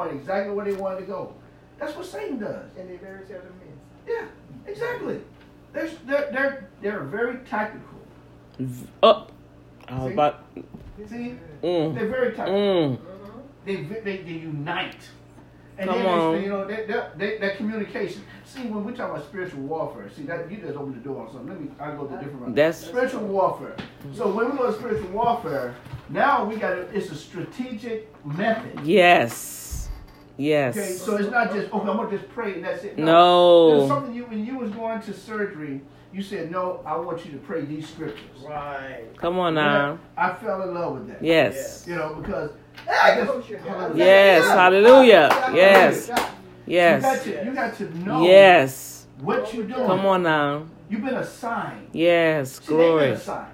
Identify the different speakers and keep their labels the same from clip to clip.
Speaker 1: point exactly where they wanted to go. That's what Satan does.
Speaker 2: And they very seldom miss.
Speaker 1: Yeah, exactly. They're they're they're, they're very tactical.
Speaker 3: Up. I was
Speaker 1: See?
Speaker 3: about.
Speaker 1: See,
Speaker 3: Mm.
Speaker 1: they're very tactical.
Speaker 3: Mm.
Speaker 1: They, they they unite. And
Speaker 3: Come
Speaker 1: then
Speaker 3: on.
Speaker 1: They, you know, they, they, they, that communication. See, when we talk about spiritual warfare, see that you just opened the door on something. Let me, I go to a different route.
Speaker 3: That's
Speaker 1: spiritual warfare. So when we go to spiritual warfare, now we got to, it's a strategic method.
Speaker 3: yes, yes.
Speaker 1: Okay, so it's not just okay. I'm gonna just pray and that's it.
Speaker 3: No.
Speaker 1: There's something you when you was going to surgery, you said no. I want you to pray these scriptures.
Speaker 2: Right.
Speaker 3: Come on now.
Speaker 1: I fell in love with that.
Speaker 3: Yes.
Speaker 1: You know because just-
Speaker 2: go, sugar.
Speaker 1: Hallelujah.
Speaker 3: Yes. Hallelujah. Yes.
Speaker 1: You got
Speaker 3: Yes.
Speaker 1: to you got to know
Speaker 3: Yes.
Speaker 1: what you're doing.
Speaker 3: Come on now.
Speaker 1: You've been assigned.
Speaker 3: Yes.
Speaker 1: See, they've been
Speaker 3: Glory.
Speaker 1: assigned.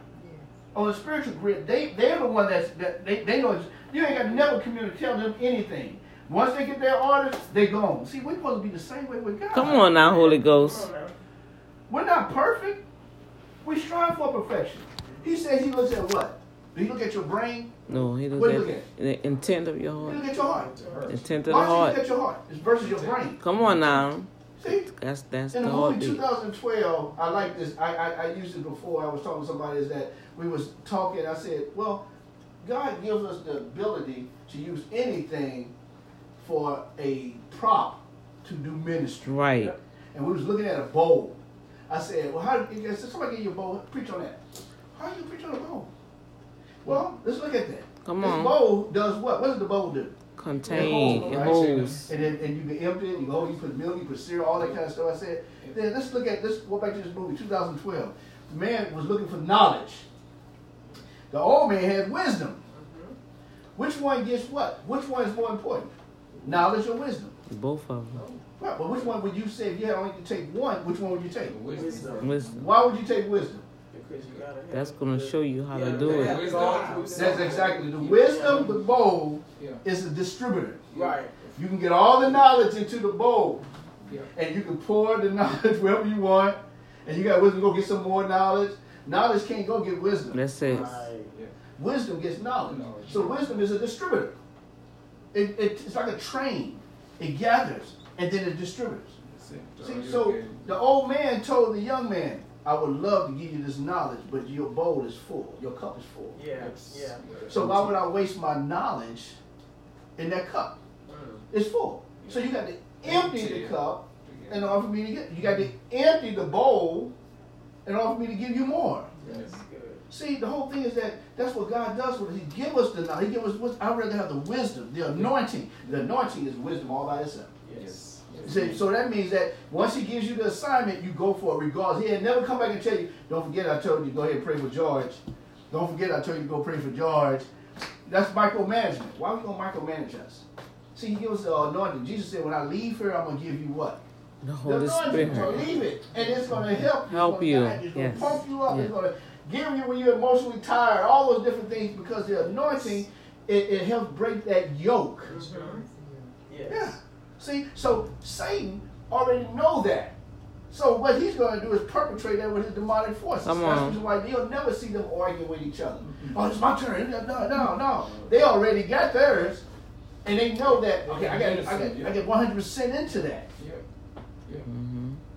Speaker 1: On the spiritual grid, they they're the one that's that they, they know you ain't got to never communicate tell them anything. Once they get their orders, they gone. See, we're supposed to be the same way with God.
Speaker 3: Come on now, Holy Ghost.
Speaker 1: We're not perfect. We strive for perfection. He says he looks at what? Do you look at your brain?
Speaker 3: No, he
Speaker 1: What
Speaker 3: look at the intent of your
Speaker 1: You
Speaker 3: heart.
Speaker 1: look at your heart.
Speaker 3: Intent of the heart.
Speaker 1: Why don't you look
Speaker 3: heart.
Speaker 1: at your heart? It's versus your brain.
Speaker 3: Come on now.
Speaker 1: See?
Speaker 3: That's that's
Speaker 1: In
Speaker 3: the
Speaker 1: the movie 2012, I like this. I, I, I used it before. I was talking to somebody is that we was talking. I said, well, God gives us the ability to use anything for a prop to do ministry.
Speaker 3: Right.
Speaker 1: And we was looking at a bowl. I said, well, how? I said, somebody give you a bowl. Preach on that. How do you preach on a bowl? Well, let's look at that.
Speaker 3: Come
Speaker 1: this
Speaker 3: on.
Speaker 1: bowl does what? What does the bowl do?
Speaker 3: Contain.
Speaker 1: It
Speaker 3: It
Speaker 1: holds,
Speaker 3: holds.
Speaker 1: And then and you can empty it. You go, you put milk, you put cereal, all that kind of stuff. I said, then let's look at let's go back to this movie, 2012. The man was looking for knowledge. The old man had wisdom. Mm-hmm. Which one gets what? Which one is more important? Knowledge or wisdom?
Speaker 3: Both of them.
Speaker 1: Right, but which one would you say if you had only to take one? Which one would you take?
Speaker 2: Wisdom.
Speaker 3: Wisdom.
Speaker 1: Why would you take wisdom?
Speaker 2: Because you gotta
Speaker 3: That's gonna show you how
Speaker 2: Yeah,
Speaker 3: to do it.
Speaker 2: have gone through
Speaker 1: That's exactly the wisdom. The bowl
Speaker 4: Yeah.
Speaker 1: is a distributor.
Speaker 2: Right.
Speaker 1: You can get all the knowledge into the bowl,
Speaker 4: Yeah.
Speaker 1: and you can pour the knowledge wherever you want. And you got wisdom, to go get some more knowledge. Knowledge can't go get wisdom.
Speaker 3: That's it.
Speaker 2: Right.
Speaker 1: Wisdom gets knowledge.
Speaker 4: Knowledge.
Speaker 1: So wisdom is a distributor. It, it, it's like a train. It gathers and then it distributes.
Speaker 4: It.
Speaker 1: See, so
Speaker 4: good.
Speaker 1: the old man told the young man, "I would love to give you this knowledge, but your bowl is full. Your cup is full.
Speaker 2: Yeah.
Speaker 4: Yes.
Speaker 2: Yeah.
Speaker 1: So why would I waste my knowledge in that cup?
Speaker 2: Mm.
Speaker 1: It's full. So you got to empty the cup in order for me to get. You got to empty the bowl in order for me to give you more.
Speaker 2: That's good.
Speaker 1: See, the whole thing is that that's what God does with us. He give us the knowledge. He give us. wis- I'd rather have the wisdom, the anointing. The anointing is wisdom all by itself.
Speaker 2: Yes.
Speaker 1: See, so that means that once He gives you the assignment, you go for it regardless. He had never come back and tell you, "Don't forget, I told you go ahead and pray for George. Don't forget, I told you to go pray for George." That's micromanagement. Why are we gonna micromanage us? See, He gives us the anointing. Jesus said, "When I leave here, I'm gonna give you what."
Speaker 3: The
Speaker 1: The
Speaker 3: Holy
Speaker 1: anointing. So
Speaker 3: Spirit.
Speaker 1: leave it, and it's going to help you.
Speaker 3: Help
Speaker 1: it's
Speaker 3: you.
Speaker 1: gonna
Speaker 3: Yes.
Speaker 1: pump you up.
Speaker 3: Yeah.
Speaker 1: It's going to give you when you're emotionally tired. All those different things because the anointing it, it helps break that yoke.
Speaker 2: Mhm. Yes.
Speaker 1: Yeah. See, so Satan already know that. So what he's going to do is perpetrate that with his demonic forces.
Speaker 3: Come
Speaker 1: That's the
Speaker 3: on.
Speaker 1: reason why you'll never see them arguing with each other. Oh, it's my turn. No, no, no. They already got theirs, and they know that. Okay, I got, I got, I get 100 percent into that.
Speaker 4: Yeah. Yeah.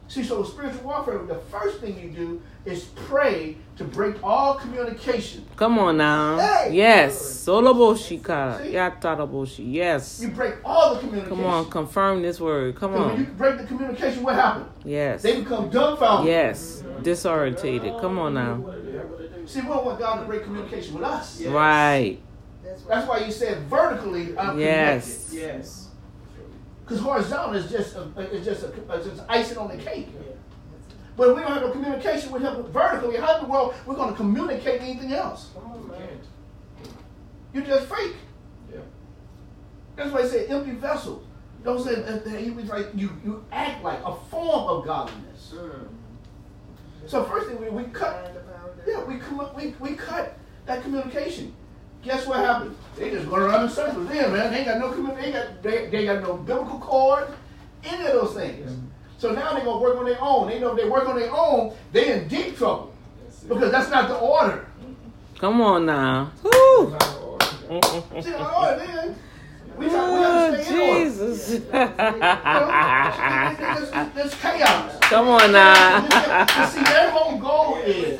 Speaker 1: See, so spiritual warfare, the first thing you do is pray to break all communication.
Speaker 3: Come on now.
Speaker 1: Hey!
Speaker 3: Yes. Soloboshika.
Speaker 1: See?
Speaker 3: Yataraboshi. Yes.
Speaker 1: You break all the communication.
Speaker 3: Come on. Confirm this word. Come
Speaker 1: on. when you break the communication, what happens?
Speaker 3: Yes.
Speaker 1: They become dumbfounded.
Speaker 3: Yes. Disorientated. Come on now.
Speaker 1: See, we don't want God to break communication with us.
Speaker 2: Yes.
Speaker 3: Right.
Speaker 2: That's
Speaker 1: why you said vertically, I'm
Speaker 3: Yes.
Speaker 2: Yes.
Speaker 1: Because horizontal is just a, is just a, is just icing on the cake. But if we don't have no communication with him vertically, how in the world we're going to communicate anything else?
Speaker 2: Come on,
Speaker 4: We
Speaker 2: man.
Speaker 4: can't.
Speaker 1: You're just fake.
Speaker 4: Yeah.
Speaker 1: That's why I say empty vessels. Don't say that that he was like you. You act like a form of godliness.
Speaker 2: Mm.
Speaker 1: So first thing we, we cut.
Speaker 2: Find the foundation.
Speaker 1: Yeah, we come we we cut that communication. Guess what happened? They just going around in circles. There, man. They ain't got no commu- They got they, they got no biblical cord. Any of those things. So now they're gonna work on their own. They know if they work on their own, they in deep trouble
Speaker 4: That's
Speaker 1: because that's not the order.
Speaker 3: Come on now. Woo.
Speaker 4: Order.
Speaker 1: See, the order, man. We got, we
Speaker 3: Oh,
Speaker 1: got to stay in order. There's, there's chaos.
Speaker 3: Come on now.
Speaker 1: See, their whole goal is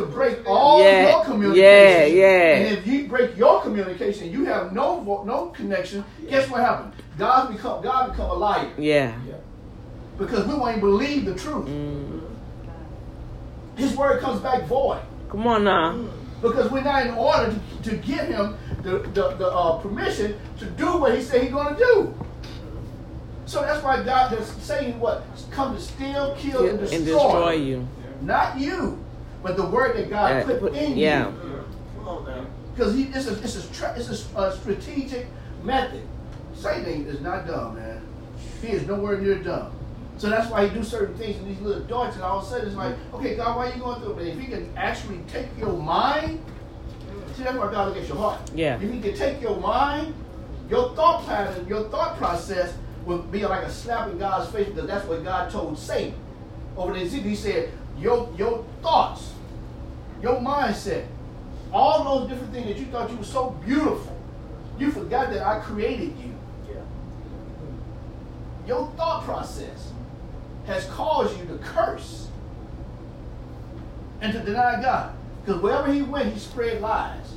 Speaker 1: to break all
Speaker 3: Yeah,
Speaker 1: your communication.
Speaker 3: yeah, yeah.
Speaker 1: And if you break your communication, you have no vo- no connection. Guess what happened? God become God become a liar
Speaker 3: yeah.
Speaker 1: because we won't believe the truth.
Speaker 3: Mm.
Speaker 1: His word comes back void
Speaker 3: Come on now.
Speaker 1: because we're not in order to, to give him the the, the uh, permission to do what he said he's going to do. So that's why God is saying what come to steal, kill, and destroy.
Speaker 3: And destroy you.
Speaker 1: Not you, but the word that God
Speaker 3: Yeah,
Speaker 1: put
Speaker 3: put-
Speaker 1: in
Speaker 3: yeah.
Speaker 1: you.
Speaker 2: Come.
Speaker 1: Because he it's a it's a, stra- it's a, a strategic method. Satan is not dumb, man. He is nowhere near dumb. So that's why he do certain things in these little darts, and all of a sudden it's like, okay, God, why are you going through it? But if he can actually take your mind, see that's why God look at your heart.
Speaker 3: Yeah.
Speaker 1: If he can take your mind, your thought pattern, your thought process will be like a slap in God's face because that's what God told Satan. Over in Ezekiel, he said, your your thoughts, your mindset, all those different things that you thought you were so beautiful, you forgot that I created you.
Speaker 2: Yeah.
Speaker 1: Your thought process has caused you to curse and to deny God. Because wherever he went, he spread lies.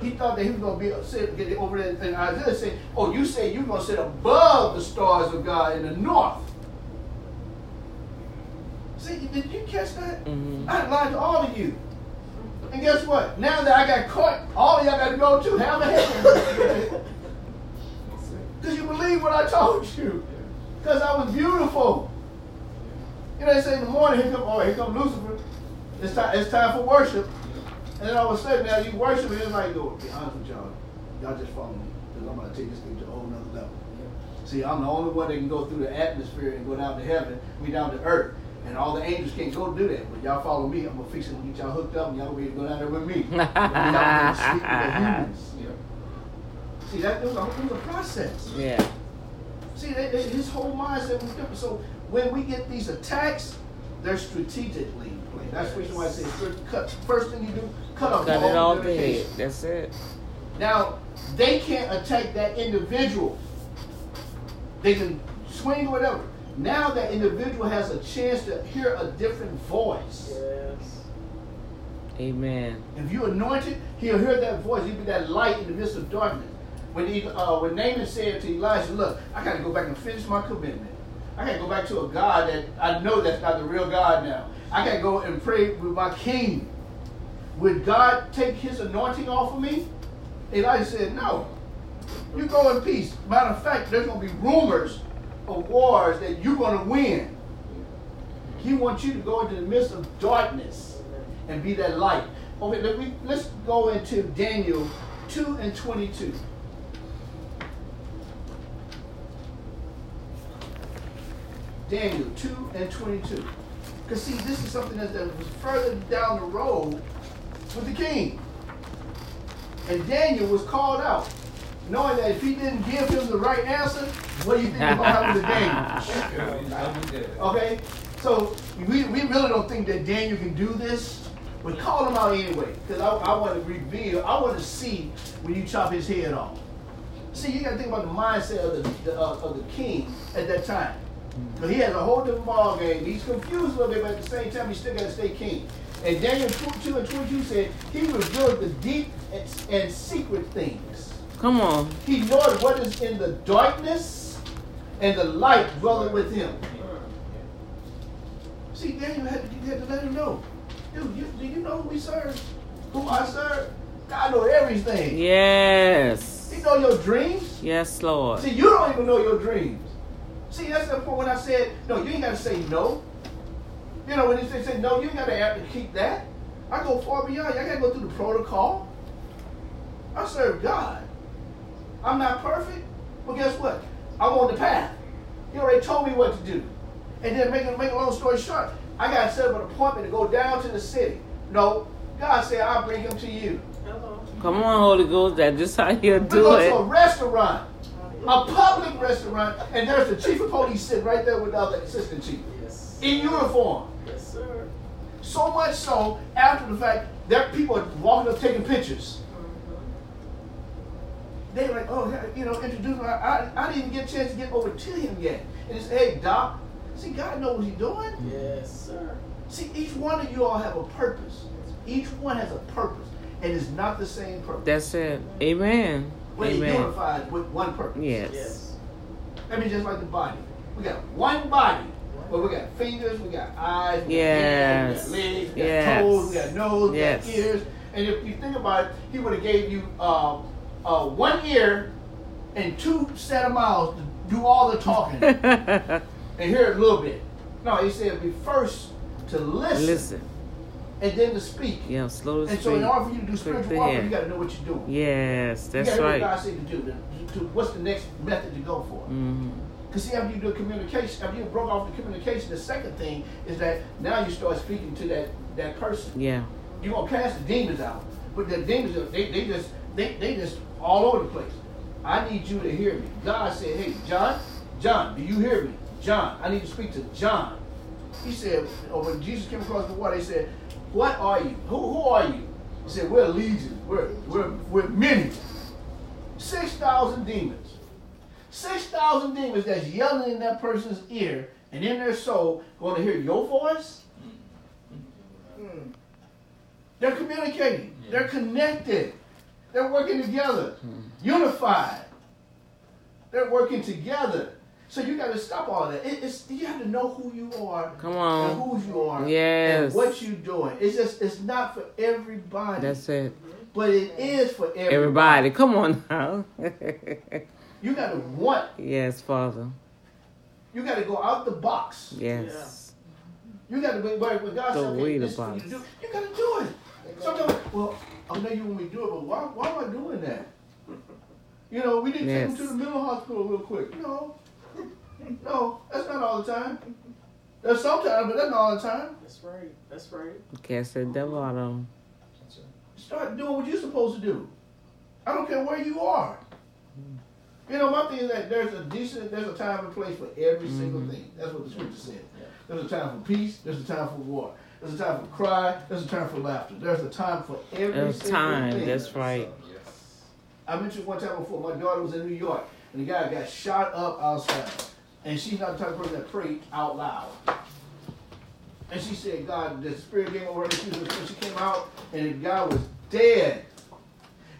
Speaker 1: He thought that he was going to be sit get over there. And Isaiah said, "Oh, you say you're going to sit above the stars of God in the north." See, did you catch that?
Speaker 3: Mhm.
Speaker 1: I lied to all of you. And guess what? Now that I got caught, all of y'all got to go to heaven. Because you believe what I told you. Because I was beautiful. You know, they say in the morning, here come, oh, here come Lucifer. It's time, it's time for worship. And then all of a sudden, now you worship, and it's like, go, be honest with y'all. Y'all just follow me. Because I'm going to take this thing to a whole nother level. See, I'm the only one that can go through the atmosphere and go down to heaven, we down to earth. And all the angels can't go do that. But y'all follow me, I'm going to fix it and get y'all hooked up, and y'all able to go down there with me. Y'all gonna sleep with the humans. See, that was, a, was a process.
Speaker 3: Yeah.
Speaker 1: See, they, they, his whole mindset was different. So when we get these attacks, they're strategically played. That's the reason why I say first, cut. First thing you do, cut off
Speaker 3: Cut
Speaker 1: all
Speaker 3: it
Speaker 1: communication.
Speaker 3: head. That's it.
Speaker 1: Now they can't attack that individual. They can swing whatever. Now that individual has a chance to hear a different voice.
Speaker 2: Yes.
Speaker 3: Amen.
Speaker 1: If you anointed, he'll hear that voice. He'll be that light in the midst of darkness. When he, uh, when Naaman said to Elijah, "Look, I got to go back and finish my commitment. I got to go back to a God that I know that's not the real God now. I got to go and pray with my King. Would God take His anointing off of me?" Elijah said, "No. You go in peace. Matter of fact, there's going to be rumors of wars that you're going to win. He wants you to go into the midst of darkness." and be that light. Okay, let me, let's go into Daniel 2 and 22. Daniel 2 and 22. Because, see, this is something that, that was further down the road with the king. And Daniel was called out, knowing that if he didn't give him the right answer, what do you think was going to happen to Daniel? Okay? So we, we really don't think that Daniel can do this, but call him out anyway. Because I, I want to reveal, I want to see when you chop his head off. See, you got to think about the mindset of the, the uh, of the king at that time. But he has a whole different ball game. He's confused a little bit, but at the same time, he still got to stay king. And Daniel 2, 2 and 22 said, he revealed the deep and, and secret things.
Speaker 3: Come on.
Speaker 1: He knoweth what is in the darkness, and the light dwelleth with him. See, Daniel had to, you had to let him know. Dude, you, do you know who we serve? Who I serve? God know everything.
Speaker 3: Yes.
Speaker 1: He know your dreams.
Speaker 3: Yes, Lord.
Speaker 1: See, you don't even know your dreams. See, that's the point when I said, no, you ain't got to say no. You know, when they say, say no, you ain't got to keep that. I go far beyond. I got to go through the protocol. I serve God. I'm not perfect, but guess what? I'm on the path. He already told me what to do. And then make a, make a long story short, I got to set up an appointment to go down to the city. No, God said, I'll bring him to you.
Speaker 2: Hello.
Speaker 3: Come on, Holy Ghost. That's just how you
Speaker 1: We
Speaker 3: do
Speaker 1: go to a restaurant, a public restaurant, and there's the chief of police sitting right there with the other assistant chief
Speaker 2: Yes.
Speaker 1: in uniform.
Speaker 2: Yes, sir.
Speaker 1: So much so, after the fact, there people are walking up taking pictures. They like, oh, you know, introduce me. I, I, I didn't even get a chance to get over to him yet. And it's, hey, Doc. See, God knows what he's doing.
Speaker 2: Yes, sir.
Speaker 1: See, each one of you all have a purpose. Each one has a purpose. And it's not the same purpose.
Speaker 3: That's it. Amen.
Speaker 1: But it's
Speaker 3: Amen.
Speaker 1: unified with one purpose.
Speaker 3: Yes.
Speaker 2: Yes.
Speaker 1: I mean, just like the body. We got one body. But we got fingers, we got eyes, we
Speaker 3: Yes.
Speaker 1: got hands, we got legs, we got
Speaker 3: Yes.
Speaker 1: toes, we got nose, we
Speaker 3: Yes.
Speaker 1: got ears. And if you think about it, he would have gave you uh, uh, one ear and two set of mouths to do all the talking and hear a little bit. No, he said be first to listen,
Speaker 3: Listen.
Speaker 1: and then to speak.
Speaker 3: Yeah, slow to
Speaker 1: And
Speaker 3: speak.
Speaker 1: so in order for you to do spiritual warfare, you got to know what you're doing.
Speaker 3: Yes,
Speaker 1: you
Speaker 3: that's
Speaker 1: to know what God
Speaker 3: right.
Speaker 1: said to do. To, to, what's the next method to go for?
Speaker 3: hmm
Speaker 1: Because see, after you do communication, after you broke off the communication, the second thing is that now you start speaking to that that person.
Speaker 3: Yeah.
Speaker 1: You're gonna cast the demons out, but the demons they, they just they, they just all over the place. I need you to hear me. God said, Hey, John, John, do you hear me? John, I need to speak to John. He said, or when Jesus came across the water, he said, What are you? Who, who are you? He said, We're legion. We're we're we're many. Six thousand demons. Six thousand demons that's yelling in that person's ear and in their soul going to hear your voice. Hmm. They're communicating. They're connected. They're working together, hmm. unified. They're working together. So you got to stop all that. It, it's you have to know who you are
Speaker 3: Come on, and
Speaker 1: whose you are
Speaker 3: Yes.
Speaker 1: and what you're doing. It's just it's not for everybody,
Speaker 3: That's it.
Speaker 1: but it is for everybody.
Speaker 3: Everybody, come on now.
Speaker 1: You got to want.
Speaker 3: yes, Father.
Speaker 1: You got to go out the box.
Speaker 3: Yes.
Speaker 1: You got to be where when God
Speaker 3: The
Speaker 1: says, okay, this is you do. You got to do it. Sometimes, well, I know you want me to do it, but why, why am I doing that? You know, we didn't take him to the mental hospital real quick. No, no, that's not all the time. That's sometimes, but that's not all the time.
Speaker 2: That's right. That's right.
Speaker 3: Cast that devil out of them.
Speaker 1: Start doing what you're supposed to do. I don't care where you are. You know, my thing is that there's a decent, there's a time and place for every single
Speaker 3: Mhm.
Speaker 1: thing. That's what the scripture said. There's a time for peace. There's a time for war. There's a time for cry. There's a time for laughter. There's a time for every
Speaker 3: There's time.
Speaker 1: thing.
Speaker 3: That's right. Yes.
Speaker 1: I mentioned one time before, my daughter was in New York, and the guy got shot up outside. And she's not the type of person that prayed out loud. And she said, God, the spirit came over her, she, was, she came out, and the guy was dead.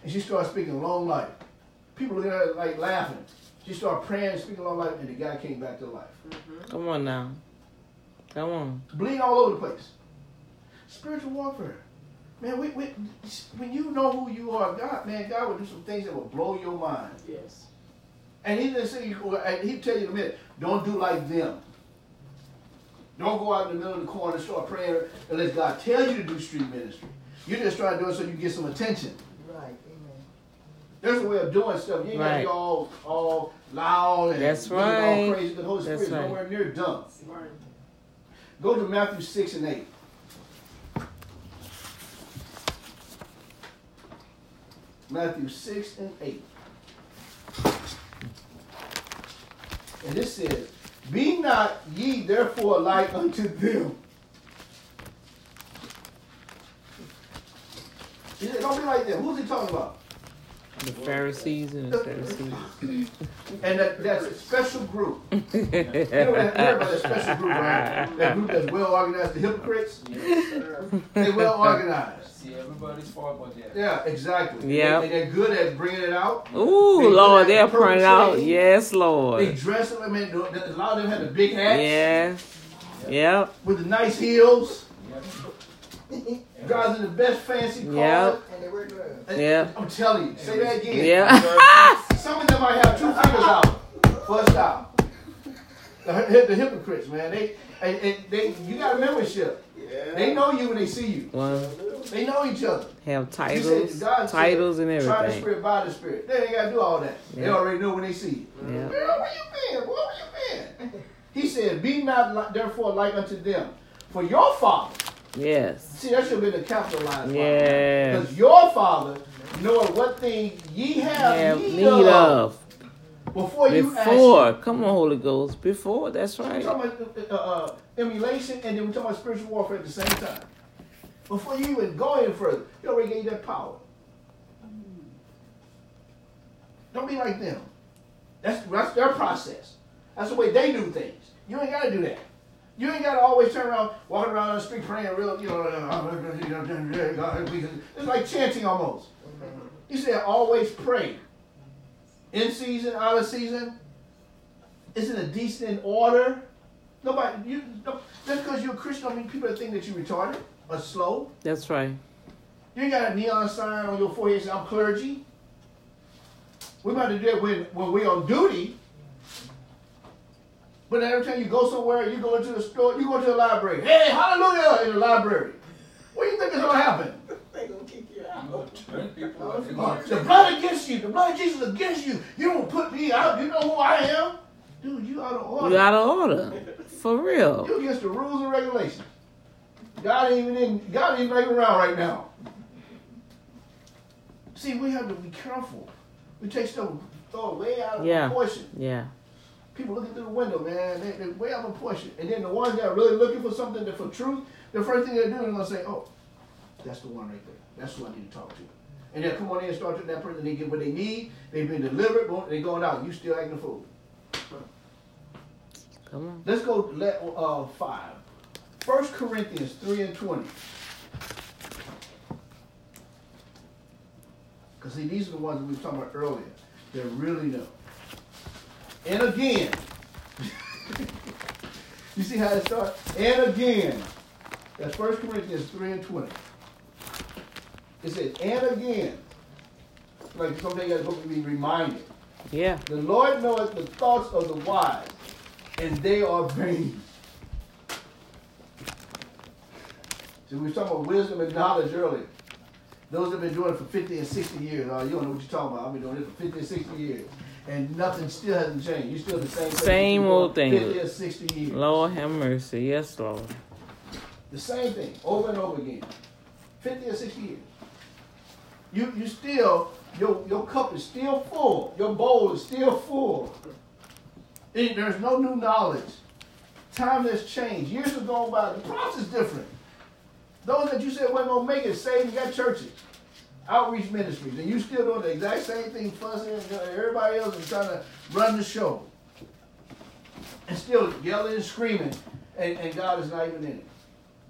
Speaker 1: And she started speaking long life. People looking at her like laughing. She started praying, speaking long life, and the guy came back to life.
Speaker 3: Come on now. Come on.
Speaker 1: Bleeding all over the place. Spiritual warfare. Man, we, we, when you know who you are, God, man, God will do some things that will blow your mind.
Speaker 2: Yes.
Speaker 1: And he didn't say, and he'd tell you in a minute, don't do like them. Don't go out in the middle of the corner and start praying unless God tell you to do street ministry. You just try to do it so you get some attention.
Speaker 2: Right. Amen.
Speaker 1: There's a way of doing stuff. You ain't got to be all, all loud and
Speaker 3: That's
Speaker 1: looking
Speaker 3: right.
Speaker 1: all crazy. The Holy
Speaker 3: That's
Speaker 1: Spirit's
Speaker 3: right.
Speaker 1: nowhere near dumb.
Speaker 2: Right.
Speaker 1: Go to Matthew 6 and 8. Matthew 6 and 8. And this says, Be not ye therefore like unto them. He said, Don't be like them. Who's he talking about?
Speaker 3: The Pharisees and the Pharisees.
Speaker 1: And that, that's a special group. You know, that, you heard about that special group, right? That group that's well organized, the hypocrites.
Speaker 2: Yes, sir.
Speaker 1: They're well organized.
Speaker 4: See everybody's fault but that.
Speaker 1: Yeah, exactly.
Speaker 3: Yeah.
Speaker 1: They, they're good at bringing it out.
Speaker 3: Ooh,
Speaker 1: They
Speaker 3: Lord, they're
Speaker 1: that
Speaker 3: praying out.
Speaker 1: Yes,
Speaker 3: Yes,
Speaker 1: They
Speaker 3: Lord.
Speaker 1: dress them. I mean, a lot of them had the big hats
Speaker 3: Yes. Yep.
Speaker 1: with the nice heels.
Speaker 4: Yep.
Speaker 1: Guys in the best fancy cars.
Speaker 3: Yep.
Speaker 2: And they wear gloves.
Speaker 3: Yeah.
Speaker 1: I'm telling you, say that again.
Speaker 3: Yeah.
Speaker 1: Some of them might have two fingers out, first out. The, the hypocrites, man. They, and, and they, you got a membership.
Speaker 2: Yeah.
Speaker 1: They know you when they see you.
Speaker 3: One
Speaker 1: They know each other.
Speaker 3: have titles,
Speaker 1: said God said,
Speaker 3: titles and everything.
Speaker 1: Try the spirit by the spirit. They ain't got to do all that. They already know when they see you.
Speaker 3: Yeah.
Speaker 1: Girl, where you been? Boy, where you been? He said, Be not therefore like unto them. For your father,
Speaker 3: Yes.
Speaker 1: see, that should have been a capitalized
Speaker 3: Yes.
Speaker 1: Because your father knowing what thing ye have,
Speaker 3: Have
Speaker 1: need,
Speaker 3: need
Speaker 1: of,
Speaker 3: of
Speaker 1: before you ask.
Speaker 3: before. Come on, Holy Ghost. Before. That's right.
Speaker 1: We're talking about uh, uh, emulation and then we're talking about spiritual warfare at the same time. Before you even go any further, he already gave you that power. Don't be like them. That's that's their process. That's the way they do things. You ain't gotta do that. You ain't gotta always turn around, walking around on the street praying real, you know, uh, uh, uh, it's like chanting almost. Mm-hmm. He said, always pray. In season, out of season. It's in a decent order. Nobody, you, no, just because you're a Christian, I mean people think that you're retarded or slow.
Speaker 3: That's right.
Speaker 1: You ain't got a neon sign on your forehead saying, I'm clergy. We about to do it when, when we're on duty. But every time you go somewhere, you go into the store, you go to the library. Hey, hallelujah in the library. What do you think is going to happen?
Speaker 2: They gonna kick you out.
Speaker 4: You gonna turn people out. They gonna
Speaker 1: the blood against you. The blood of Jesus against you. You don't put me out. You know who I am? Dude, you out of order.
Speaker 3: You out of order. For real.
Speaker 1: You against the rules and regulations. God ain't even in, God ain't even around right now. See, we have to be careful. We take stuff, throw it way out of
Speaker 3: Yeah.
Speaker 1: proportion.
Speaker 3: Yeah.
Speaker 1: People looking through the window, man, they, they're way out of proportion. And then the ones that are really looking for something that for truth, the first thing they do, they're gonna say, "Oh, that's the one right there. That's who I need to talk to." And they'll come on in and start to that person. They get what they need. They've been delivered. go- They going out. You still acting a fool.
Speaker 3: Come on.
Speaker 1: Let's go to le- uh, five. First Corinthians three and twenty. Because see, these are the ones that we were talking about earlier. They really know. And again, you see how it starts. And again, that's First Corinthians three and twenty. It says, and again. Like someday you got to be reminded.
Speaker 3: Yeah.
Speaker 1: The Lord knoweth the thoughts of the wise, and they are vain. So we were talking about wisdom and knowledge earlier. Those that have been doing it for 50 and 60 years, oh, you don't know what you're talking about. I've been doing it for 50 and 60 years. And nothing still hasn't changed. You're still the same
Speaker 3: Same old thing.
Speaker 1: 50 or 60 years.
Speaker 3: Lord have mercy. Yes, Lord.
Speaker 1: The same thing, over and over again. 50 or 60 years. You you still, your, your cup is still full. Your bowl is still full. It- there's no new knowledge. Time has changed. Years have gone by. The process is different. Those that you said weren't going to make it, saved, you got churches, outreach ministries, and you still doing the exact same thing, fussing, everybody else is trying to run the show. And still yelling and screaming, and, and God is not even in it.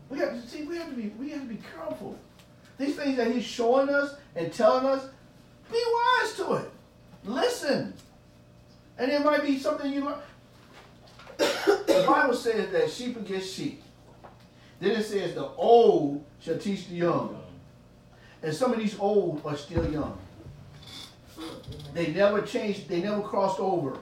Speaker 1: We have to see. We have to be. We have to be careful. These things that He's showing us and telling us, be wise to it. Listen, and it might be something you learn. the Bible says that sheep against sheep. Then it says the old shall teach the young, and some of these old are still young. They never changed. They never crossed over.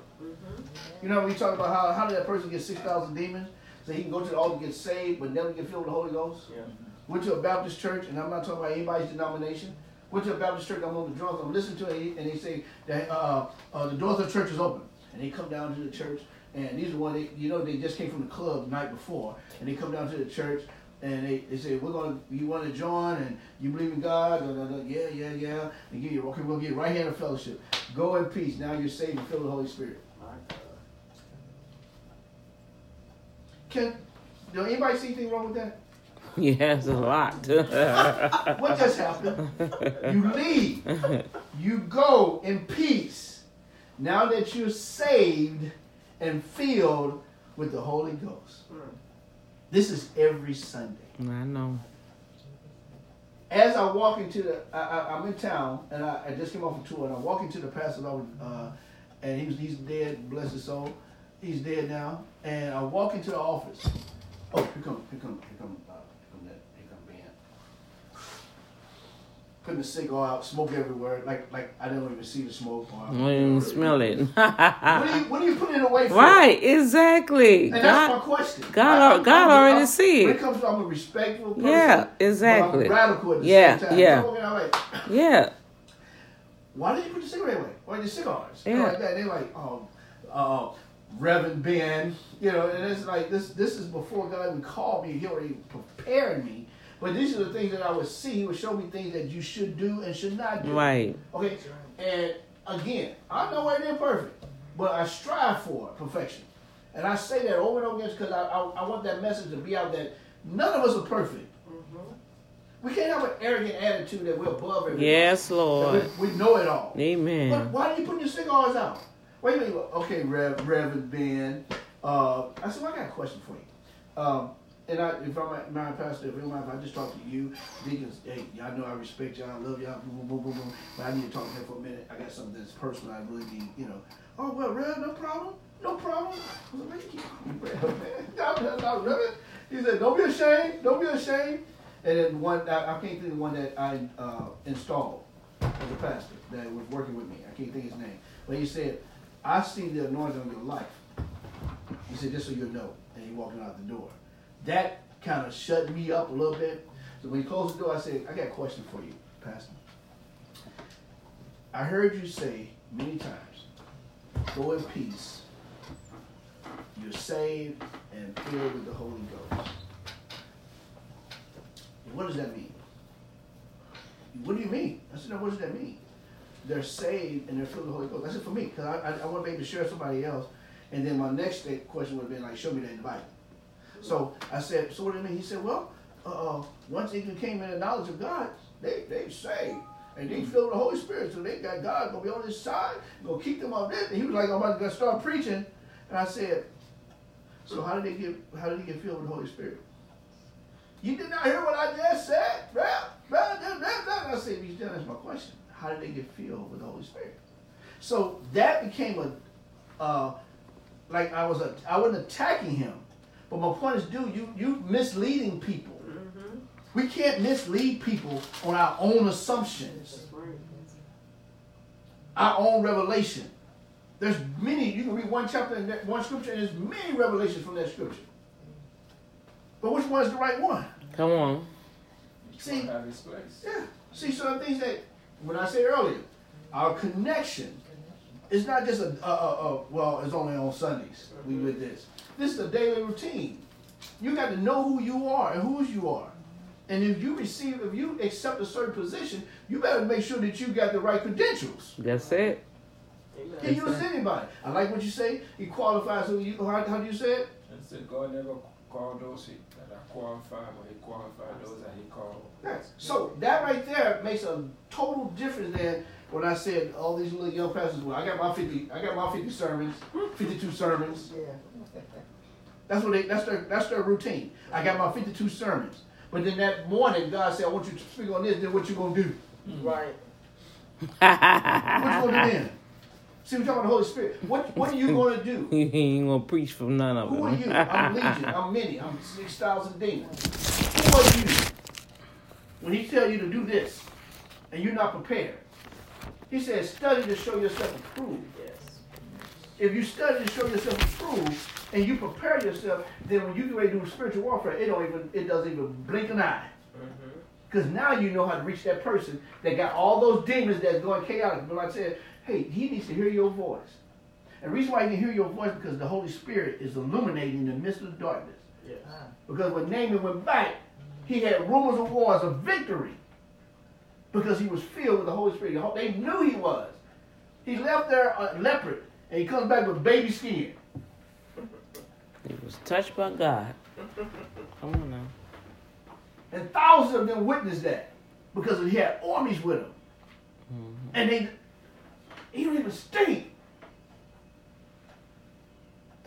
Speaker 1: You know, we talk about how how did that person get six thousand demons? So he can go to the altar, and get saved, but never get filled with the Holy Ghost.
Speaker 4: Yeah.
Speaker 1: Went to a Baptist church, and I'm not talking about anybody's denomination. Went to a Baptist church, I'm on the drums, I'm listening to it, and they say that uh, uh, the doors of the church is open. And they come down to the church, and these are one they, you know, they just came from the club the night before, and they come down to the church, and they, they say, we're going to, you want to join, and you believe in God, da, da, da, yeah, yeah, yeah, and give you, okay, we'll going to get right hand of fellowship. Go in peace, now you're saved and filled with the Holy Spirit. Can, do anybody see anything wrong with that?
Speaker 3: Yes, a lot.
Speaker 1: What just happened? You leave. You go in peace. Now that you're saved and filled with the Holy Ghost. Hmm. This is every Sunday.
Speaker 3: I know.
Speaker 1: As I walk into the, I, I, I'm in town and I, I just came off a tour and I walk into the pastor's office, uh, and he was, he's dead, bless his soul. He's dead now. And I walk into the office. Oh, here come, here come, here come that, here come Ben. Putting the cigar out, smoke everywhere, like like I didn't even see the smoke. Or,
Speaker 3: I don't even smell it.
Speaker 1: What are you, what you putting it away for?
Speaker 3: right, exactly.
Speaker 1: And that's my
Speaker 3: God,
Speaker 1: question.
Speaker 3: God-
Speaker 1: I- I'm-
Speaker 3: God already
Speaker 1: I'm-
Speaker 3: see
Speaker 1: When
Speaker 3: it.
Speaker 1: comes to, I'm a respectful person.
Speaker 3: Yeah, exactly.
Speaker 1: radical
Speaker 3: Yeah, yeah.
Speaker 1: Like,
Speaker 3: yeah.
Speaker 1: why did you put the cigarette away? Why the cigars? You
Speaker 3: Yeah.
Speaker 1: like that. They're like, oh, uh, Reverend Ben, you know, and it's like this. This is before God even called me. He already prepared me. But these are the things that I would see. He would show me things that you should do and should not do.
Speaker 3: Right.
Speaker 1: Okay. And again, I'm nowhere near perfect, but I strive for perfection. And I say that over and over again because I, I, I want that message to be out that none of us are perfect. We can't have an arrogant attitude that we're above everybody.
Speaker 3: Yes, Lord.
Speaker 1: We, we know it all. Amen. But
Speaker 3: Amen.
Speaker 1: why are you putting your cigars out? Wait a minute. Okay, Rev, Reverend Ben. Uh, I said, well, I got a question for you. Um, and I, if I'm at my pastor, if, I'm, if I just talk to you, deacons, hey, y'all know I respect y'all, I love y'all, boom, boom, boom, boom, boom. But I need to talk to him for a minute. I got something that's personal. I really need, you know. Oh well, Rev, no problem, no problem. I was like, you keep man. He said, don't be ashamed, don't be ashamed. And then one, I, I can't think of the one that I uh, installed as a pastor that was working with me. I can't think his name. But he said, I see the anointing on your life. He said, just so you know. And he walking out the door. That kind of shut me up a little bit. So when he closed the door, I said, I got a question for you, Pastor. I heard you say many times, go in peace. You're saved and filled with the Holy Ghost. What does that mean? What do you mean? I said, no, what does that mean? They're saved and they're filled with the Holy Ghost. That's it for me, because I, I, I want to be able to share with somebody else. And then my next question would have been like, show me that in the Bible. So I said, so what do you mean? He said, well, uh, once they came in the knowledge of God, they they saved. And they filled with the Holy Spirit. So they got God gonna be on his side, gonna keep them up there. And he was like, I'm about to start preaching. And I said, so how did they get how did he get filled with the Holy Spirit? You did not hear what I just said? Well, I said, you answer my question. How did they get filled with the Holy Spirit? So that became a, uh, like I was, a, I wasn't attacking him, but my point is, dude, you you misleading people. Mm-hmm. We can't mislead people on our own assumptions, our own revelation. There's many. You can read one chapter and that, one scripture, and there's many revelations from that scripture. But which one is the right one?
Speaker 3: Come on.
Speaker 4: Each
Speaker 1: See-
Speaker 4: one have his place.
Speaker 1: Yeah. See, some things that, when I said earlier, our connection is not just a, a, a, a well, it's only on Sundays we do this. This is a daily routine. You got to know who you are and whose you are. And if you receive, if you accept a certain position, you better make sure that you got the right credentials.
Speaker 3: That's it.
Speaker 1: He use anybody. I like what you say. He qualifies who you. How, how do you say it?
Speaker 4: I said God never called those that are qualified, but he qualified those that he called.
Speaker 1: Yeah. So that right there makes a total difference than when I said all these little young pastors. Well, I got my fifty. I got my fifty sermons, fifty-two sermons.
Speaker 2: Yeah.
Speaker 1: That's what they. That's their. That's their routine. I got my fifty-two sermons. But then that morning, God said, "I want you to speak on this. Then what you gonna do? Hmm.
Speaker 2: Right.
Speaker 1: What you gonna do then? See, we're talking about the Holy Spirit. What What are you gonna do?
Speaker 3: he ain't gonna preach from none of
Speaker 1: Who are you?
Speaker 3: them.
Speaker 1: I'm Legion. I'm many. I'm six thousand demons. Who are you? When he tell you to do this, and you're not prepared, he says, study to show yourself approved. If you study to show yourself approved, and you prepare yourself, then when you get ready to do spiritual warfare, it don't even it doesn't even blink an eye. Mm-hmm. Because now you know how to reach that person that got all those demons that's going chaotic. But like I said, hey, he needs to hear your voice. And the reason why he can hear your voice because the Holy Spirit is illuminating in the midst of the darkness.
Speaker 2: Yes.
Speaker 1: Because when Naaman went back, he had rumors of wars of victory because he was filled with the Holy Spirit. They knew he was. He left there a leopard, and he comes back with baby skin.
Speaker 3: He was touched by God. Come on now.
Speaker 1: And thousands of them witnessed that because he had armies with him.
Speaker 3: Mhm.
Speaker 1: And they, he don't even stink.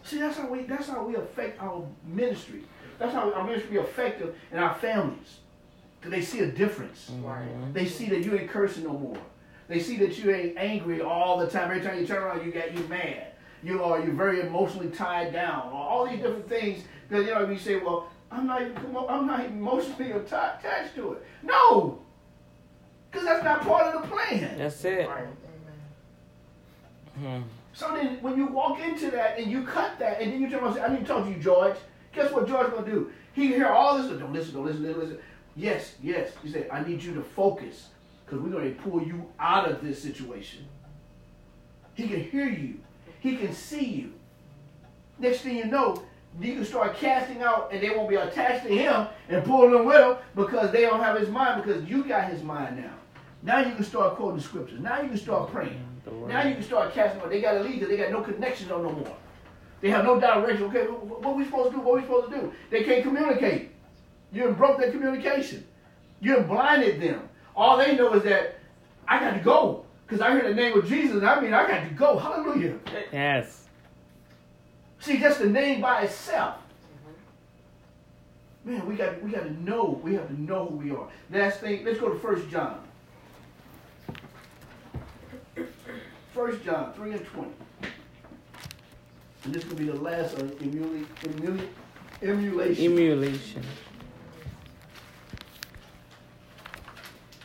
Speaker 1: See, that's how we that's how we affect our ministry. That's how our ministry be effective in our families. Cause they see a difference.
Speaker 2: Right.
Speaker 1: They see that you ain't cursing no more. They see that you ain't angry all the time. Every time you turn around, you got you mad. You are you very emotionally tied down. Or all these different things. Because you know you say, well, I'm not even I'm not emotionally attached to it. No, because that's not part of the plan.
Speaker 3: That's it.
Speaker 2: Right.
Speaker 3: Hmm.
Speaker 1: So then, when you walk into that and you cut that, and then you turn around and say, "I need to talk to you, George." Guess what George gonna do? He can hear all this. Don't listen. Don't listen. Don't listen. Yes, yes. He said, "I need you to focus because we're gonna pull you out of this situation." He can hear you. He can see you. Next thing you know, you can start casting out, and they won't be attached to him and pulling them with him because they don't have his mind because you got his mind now. Now you can start quoting scriptures. Now you can start praying. Now you can start casting out. They got to leave because they got no connection on no more. They have no direction. Okay, wh- what we supposed to do? What we supposed to do? They can't communicate. You broke their communication. You blinded them. All they know is that I got to go because I hear the name of Jesus. And I mean, I got to go. Hallelujah.
Speaker 3: Yes.
Speaker 1: See, just the name by itself. Man, we got we got to know. We have to know who we are. Last thing, let's go to First John. First John three and twenty. And this will be the last of emula, emula, emulation.
Speaker 3: Emulation.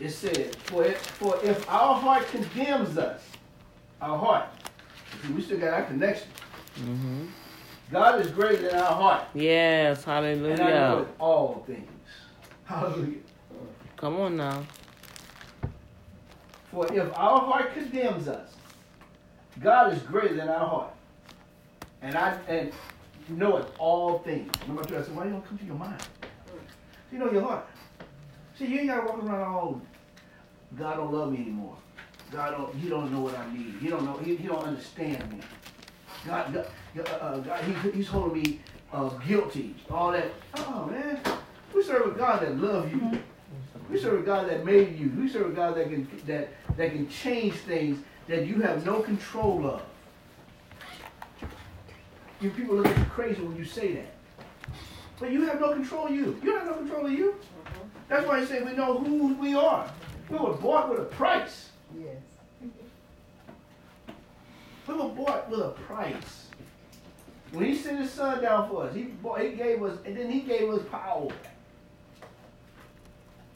Speaker 1: It said, for, it, for if our heart condemns us, our heart, we still got our connection.
Speaker 3: hmm
Speaker 1: God is greater than our heart.
Speaker 3: Yes. hallelujah.
Speaker 1: And I know all things. Hallelujah.
Speaker 3: Come on now.
Speaker 1: For if our heart condemns us, God is greater than our heart. And I and know it all things. Remember I told you, I said, why you don't come to your mind? You know your heart. See, you ain't gotta walk around all God don't love me anymore. God don't he don't know what I need. He don't know he, he don't understand me. God, God, uh, uh, God he, he's holding me uh, guilty. All that. Oh man. We serve a God that loves you. We serve a God that made you. We serve a God that can that that can change things that you have no control of. You people look at you crazy when you say that. But you have no control of you. You have no control of you. That's why I say we know who we are. We were bought with a price.
Speaker 2: Yes.
Speaker 1: We were bought with a price. When he sent his son down for us, he, bought, he gave us, and then he gave us power.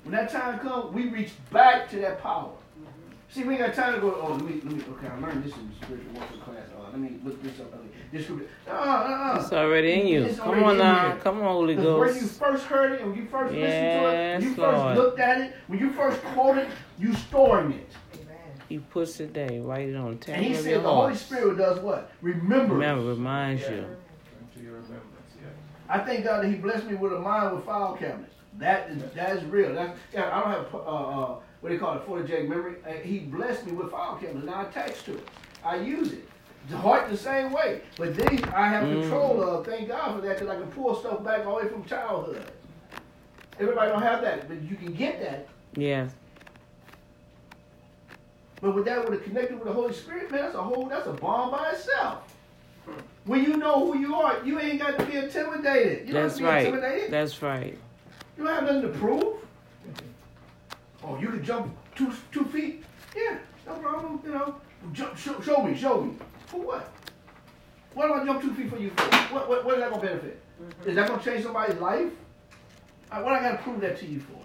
Speaker 1: When that time comes, we reach back to that power. Mm-hmm. See, we ain't got time to go, oh, let me, let me, okay, I learned this in spiritual warfare class. Let me look this up. Okay, this scripture. No, no, no.
Speaker 3: It's already in you.
Speaker 1: It's
Speaker 3: Come on now.
Speaker 1: here.
Speaker 3: Come on, Holy
Speaker 1: Because when you first heard it, when you first listened to it, when you
Speaker 3: Yes,
Speaker 1: first looked at it, when you first quoted, you storing it.
Speaker 3: He puts it there. Write it on the
Speaker 1: And he said
Speaker 3: your
Speaker 1: the Holy. Spirit does what? Remember.
Speaker 3: Remember, reminds
Speaker 4: Yeah.
Speaker 3: you.
Speaker 4: Into your remembrance, yeah.
Speaker 1: I thank God that He blessed me with a mind with file cabinets. That is that is real. That's yeah. I don't have uh, uh what do you call it, 40 J memory. Uh, he blessed me with file cabinets. Now I attached to it. I use it. The heart the same way. But these I have
Speaker 3: Mm.
Speaker 1: control of. Thank God for that because I can pull stuff back all the way from childhood. Everybody don't have that, but you can get that.
Speaker 3: Yeah.
Speaker 1: But with that, with it connected with the Holy Spirit, man, that's a whole, that's a bomb by itself. When you know who you are, you ain't got to be intimidated. You don't have to be
Speaker 3: right.
Speaker 1: intimidated.
Speaker 3: That's right.
Speaker 1: You don't have nothing to prove. Oh, you can jump two two feet? Yeah, no problem. You know, jump, show, show me, show me. For what? What am I jump two feet for you for? What, what, what is that gonna benefit? Is that gonna change somebody's life? Uh, what I gotta prove that to you for?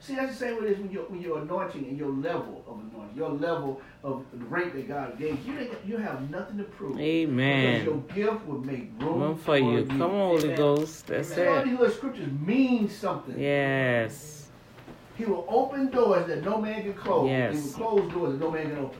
Speaker 1: See, that's the same way it is when you're, when you're anointing and your level of anointing, your level of the rank that God gave you, you have nothing to prove. Amen. Because
Speaker 3: Amen.
Speaker 1: your gift will make room,
Speaker 3: Room for you. Come on, Holy
Speaker 4: Amen.
Speaker 3: Ghost. That's
Speaker 1: See, all
Speaker 3: it.
Speaker 1: these little scriptures mean something.
Speaker 3: Yes.
Speaker 1: He will open doors that no man can close.
Speaker 3: Yes.
Speaker 1: He will close doors that no man can open.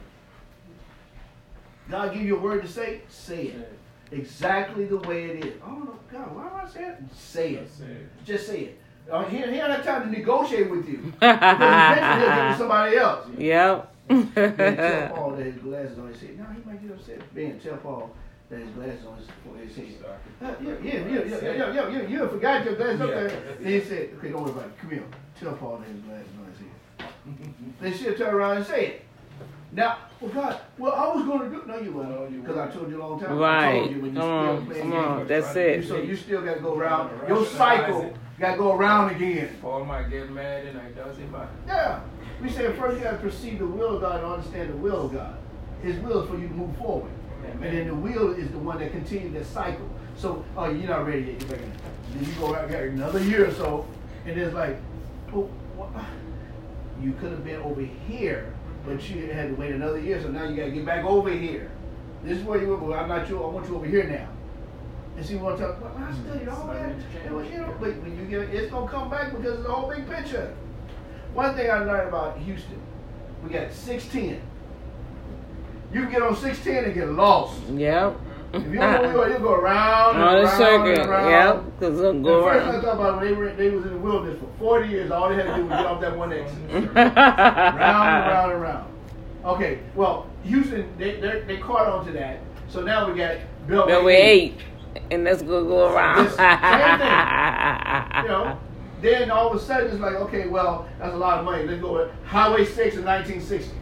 Speaker 1: God give you a word to say, say it. Exactly the way it is. Oh no, God, why am I saying it? Say it.
Speaker 4: That's it.
Speaker 1: Just say it. Uh, he, he don't have time to negotiate with you. Eventually he'll give it to somebody else.
Speaker 3: Yep.
Speaker 1: Ben, tell Paul that his glasses on his head. No, he might get upset. Ben, tell Paul that his glasses on his, for his head. Uh, yeah, yeah, yeah, yeah, yeah, yeah, yeah, yeah, you forgot your glasses up there. Then he said, okay, don't worry about it. Come here. Tell Paul that his glasses on his head. then she'll turn around and say it. Now, well, God, well, I was going to do. No, you weren't.
Speaker 4: you
Speaker 1: Because I told you a long time. ago. I
Speaker 3: Right.
Speaker 1: told you when you
Speaker 3: Come
Speaker 1: still
Speaker 3: on. Come on. That's
Speaker 1: You,
Speaker 3: it.
Speaker 1: so you still got to go around. Your
Speaker 4: Right.
Speaker 1: cycle got to go around again.
Speaker 4: Paul might get mad and I doesn't matter.
Speaker 1: Yeah. We said first you got to perceive the will of God and understand the will of God. His will is for you to move forward. And then the will is the one that continues that cycle. So, oh, you're not ready yet. Get back in. Then you go out here another year or so, and it's like, oh, what? you could have been over here, but you had to wait another year. So now you got to get back over here. This is where you were. Well, I'm not sure. I want you over here now. And see what I'm talking about? Well, I studied all that. It was, you know, but when you get, it's gonna come back because it's the whole big picture. One thing I learned about Houston, we got 610. You can get on 610 and get lost.
Speaker 3: Yep.
Speaker 1: If you don't know where you are, you'll go around and
Speaker 3: On the
Speaker 1: around
Speaker 3: circuit.
Speaker 1: and around.
Speaker 3: Yep. Because it'll
Speaker 1: The
Speaker 3: go
Speaker 1: first thing I thought about when they were they was in the wilderness for 40 years, all they had to do was get off that one exit. round and round and round. Okay, well, Houston, they they, they caught on to that. So now we got Beltway
Speaker 3: But we 8. And let's go go around.
Speaker 1: This- same thing. You know, then all of a sudden it's like, okay, well, that's a lot of money. Let's go with Highway 6 in 1960.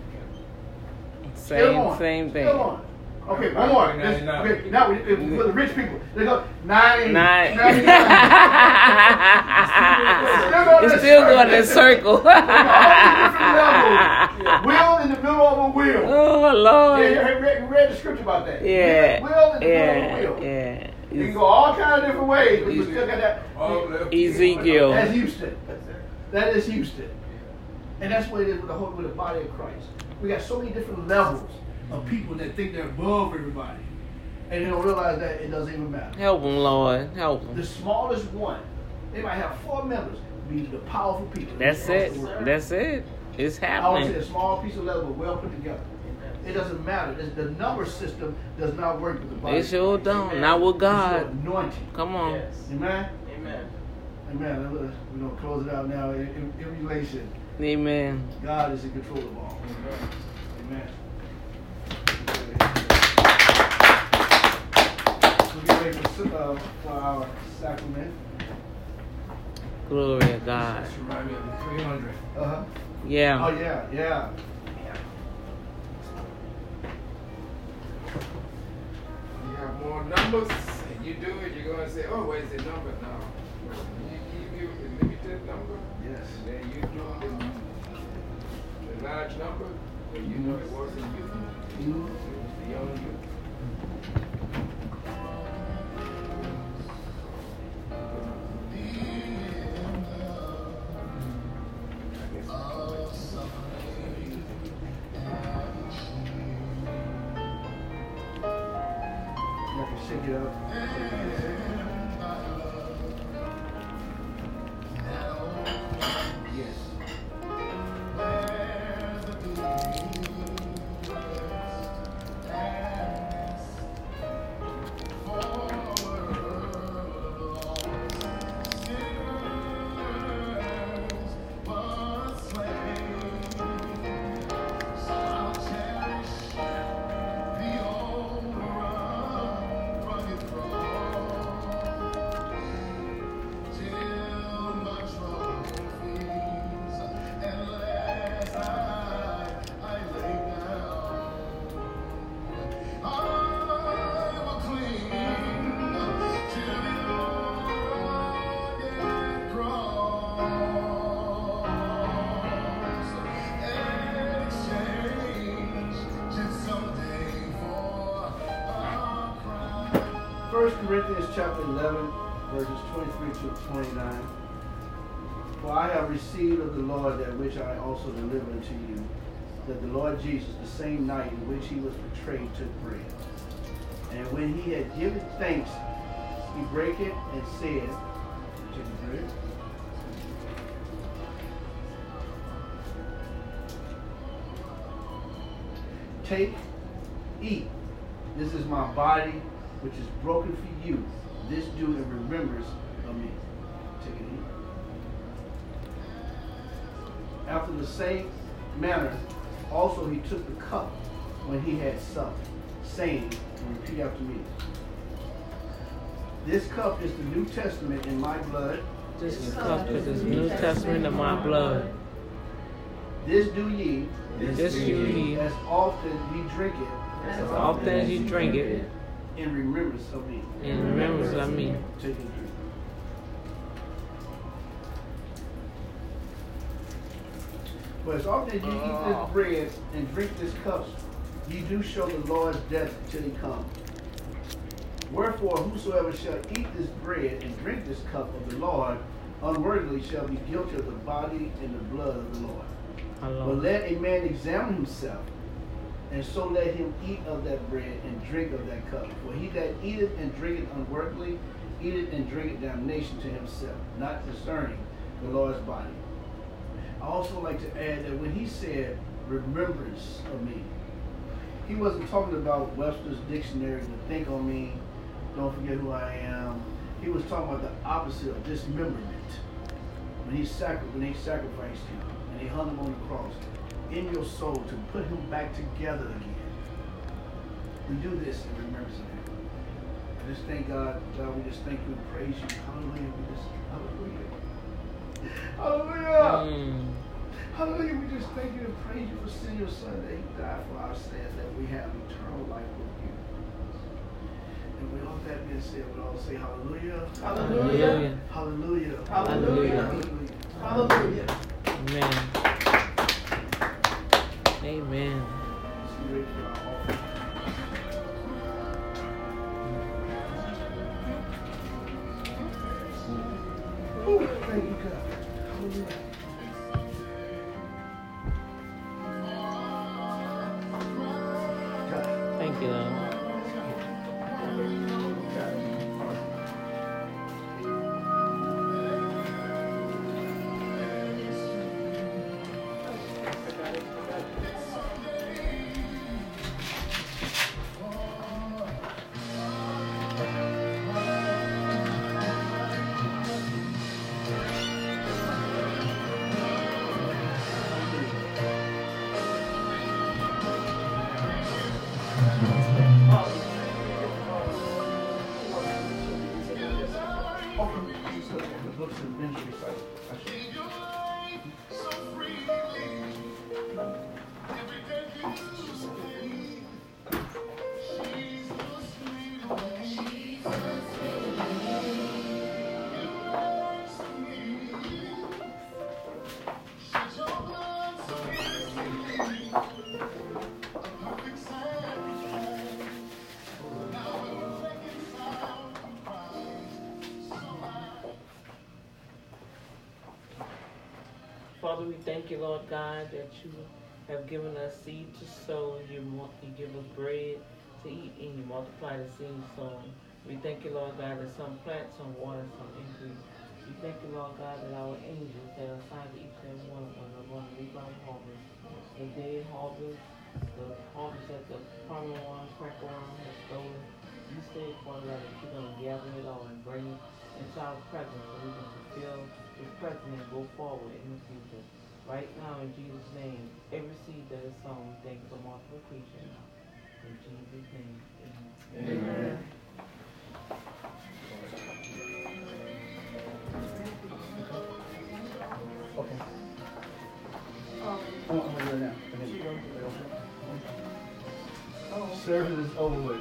Speaker 3: Same, same thing.
Speaker 1: Still on. Okay, one more. Let's-
Speaker 5: 99.
Speaker 1: okay, now we, for the rich people, they go 90,
Speaker 3: Nine.
Speaker 1: 99.
Speaker 3: it's still going in circle.
Speaker 1: All different levels. Wheel in the middle of a wheel.
Speaker 3: oh Lord!
Speaker 1: Yeah, you read, read, read the scripture about that.
Speaker 3: Yeah.
Speaker 1: Wheel in the middle of a wheel.
Speaker 3: Yeah.
Speaker 1: You can go all kind of different ways, but you still got that.
Speaker 5: All.
Speaker 3: Ezekiel.
Speaker 1: That's Houston. That is Houston. And that's what it is with the whole with the body of Christ. We got so many different levels of people that think they're above everybody. And they don't realize that it doesn't even matter.
Speaker 3: Help them, Lord. Help them.
Speaker 1: The smallest one, they might have four members, be the powerful people.
Speaker 3: That's it. That's it. It's happening.
Speaker 1: I would say a small piece of leather, but well put together. It doesn't matter. It's- the number system does not work with the body.
Speaker 3: They sure
Speaker 1: of Christ.
Speaker 3: don't. Not with
Speaker 1: It's
Speaker 3: God.
Speaker 1: anointing.
Speaker 3: Come on.
Speaker 6: Yes.
Speaker 1: Amen.
Speaker 6: Amen.
Speaker 1: Amen. We're gonna close it out now in, in, in relation.
Speaker 3: Amen.
Speaker 1: God is in control of all. Amen. We'll get ready for, uh, for our sacrament.
Speaker 3: Glory to God.
Speaker 5: Remind me of the 300.
Speaker 1: Uh huh.
Speaker 3: Yeah.
Speaker 1: Oh yeah, yeah.
Speaker 5: You have more numbers, and you do it, you're gonna say, oh, where's the number now? You give you a limited number,
Speaker 1: Yes.
Speaker 5: and then you do the, the large number, and you know it wasn't you. It was beyond you.
Speaker 1: Chapter 11, verses 23 to 29. For I have received of the Lord that which I also delivered unto you, that the Lord Jesus, the same night in which he was betrayed, took bread. And when he had given thanks, he brake it and said, Take the bread. Take, eat. This is my body, which is broken for you. This do in remembrance of me. Take it, eat. After the same manner, also he took the cup when he had supped, saying, and repeat after me. This cup is the New Testament in my blood.
Speaker 3: This cup is the New Testament of my blood.
Speaker 1: This do ye
Speaker 3: This do ye
Speaker 1: as often ye drink it
Speaker 3: as often as you drink it
Speaker 1: in remembrance of me.
Speaker 3: in remembrance of me.
Speaker 1: Take and drink. For as often as you eat this oh. bread and drink this cup, you do show the Lord's death till he come. Wherefore, whosoever shall eat this bread and drink this cup of the Lord unworthily shall be guilty of the body and the blood of the Lord. But let a man examine himself, and so let him eat of that bread and drink of that cup. For he that eateth and drinketh unworthily, eateth and drinketh damnation to himself, not discerning the Lord's body. I also like to add that when he said remembrance of me, he wasn't talking about Webster's dictionary to think on me, don't forget who I am. He was talking about the opposite of dismemberment. When he sacri- when they sacrificed him and he hung him on the cross, in your soul to put him back together again. We do this in remembrance of him. I just thank God, God, we just thank you and praise you. Hallelujah. We just, hallelujah. Hallelujah.
Speaker 3: Mm.
Speaker 1: Hallelujah. We just thank you and praise you for sending your son that he died for our sins, that we have eternal life with you. And with all that being said, we all say hallelujah.
Speaker 2: Hallelujah.
Speaker 1: Hallelujah.
Speaker 2: Hallelujah. Hallelujah.
Speaker 3: Amen. Amen.
Speaker 1: Let's get ready thank you,
Speaker 3: Lord God, that you have given us seed to sow, you, you give us bread to eat, and you multiply the seed sown. We thank you, Lord God, that some plant, some water, some increase. We thank you, Lord God, that our angels that are assigned to each and one of us are going to reap our harvest. The dead harvest, the harvest that the palmer worm, cracker worm has stolen. You said, Father God, that you're going to gather it all and bring it into our presence so we can fulfill this present and go forward in the future. Right now, in Jesus' name, every seed that is sown, thank you for multiplication. In Jesus' name, amen.
Speaker 2: Amen.
Speaker 1: Okay.
Speaker 2: Um,
Speaker 1: I'm I'm gonna do it now.
Speaker 2: she gonna do it. Oh.
Speaker 1: Service is over with.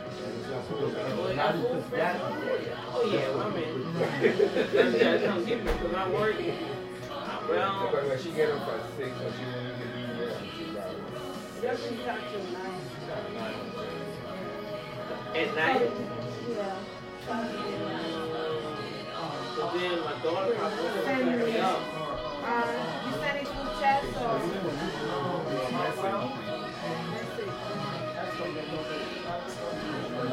Speaker 3: Oh yeah, I mean, that's that's come get because I work. Well,
Speaker 4: she get up at six, so she won't even be there. She got
Speaker 2: with nine.
Speaker 3: at night.
Speaker 2: Yeah.
Speaker 3: So then my daughter probably will pick me up.
Speaker 2: Uh, you send it through chat or?
Speaker 3: And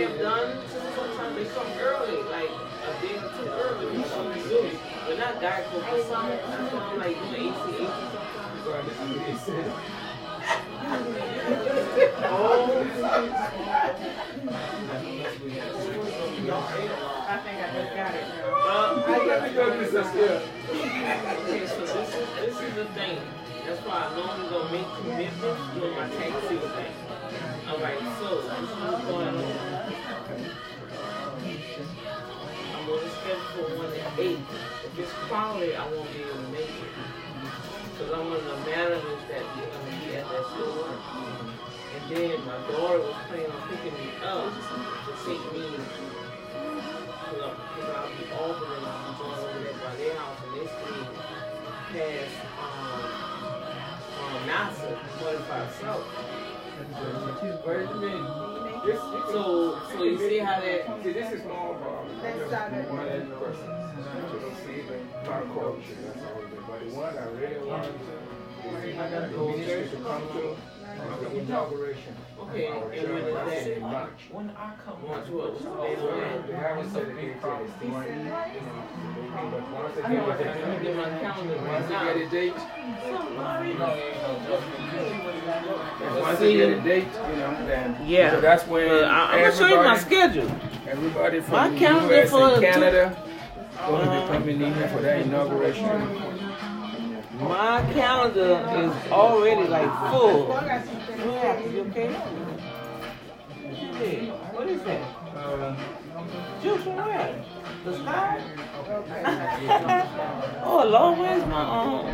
Speaker 3: have done sometimes they come early, like a day or two early. But not
Speaker 4: oh. Y'all a lot.
Speaker 2: I think I just got it now.
Speaker 3: Well,
Speaker 4: I got to go to this here.
Speaker 3: Okay, so this is this is the thing. That's why I normally don't make commitments during my tax season thing. All right, so this is what's going on. I'm on the schedule for one at eight. If it's quality, I won't be able to make it. Cause I'm one of the managers that are gonna uh, be at that store. And then my daughter was planning on picking me up to take me I'll be off and be going over there by their house and they stay past, um, um, NASA, forty-five South. Where's?
Speaker 4: This,
Speaker 3: So, so you see how that,
Speaker 4: See, this is more of a,
Speaker 2: That's not it.
Speaker 4: one person. You don't see culture, that's all. But the one I really want
Speaker 3: I gotta go
Speaker 4: ministry
Speaker 3: there.
Speaker 4: to come to, uh, the inauguration.
Speaker 3: Okay, and when that?
Speaker 4: March.
Speaker 6: When I come
Speaker 3: March what, what's the date on
Speaker 4: Well,
Speaker 3: that?
Speaker 4: they haven't said the date yet, it's the one, you know, but once they
Speaker 3: Let me
Speaker 4: get
Speaker 3: my calendar
Speaker 4: once
Speaker 3: right
Speaker 4: get a date, once get a date, you know, then.
Speaker 3: Yeah.
Speaker 4: So that's when
Speaker 3: I, I'm gonna show you my schedule.
Speaker 4: Everybody
Speaker 3: My
Speaker 4: from the
Speaker 3: calendar
Speaker 4: US
Speaker 3: for
Speaker 4: and Canada going to be coming in here for that inauguration.
Speaker 3: My calendar is already like full. What happened? You okay? What is that? Juice from where? The sky? oh Lord, where's my um?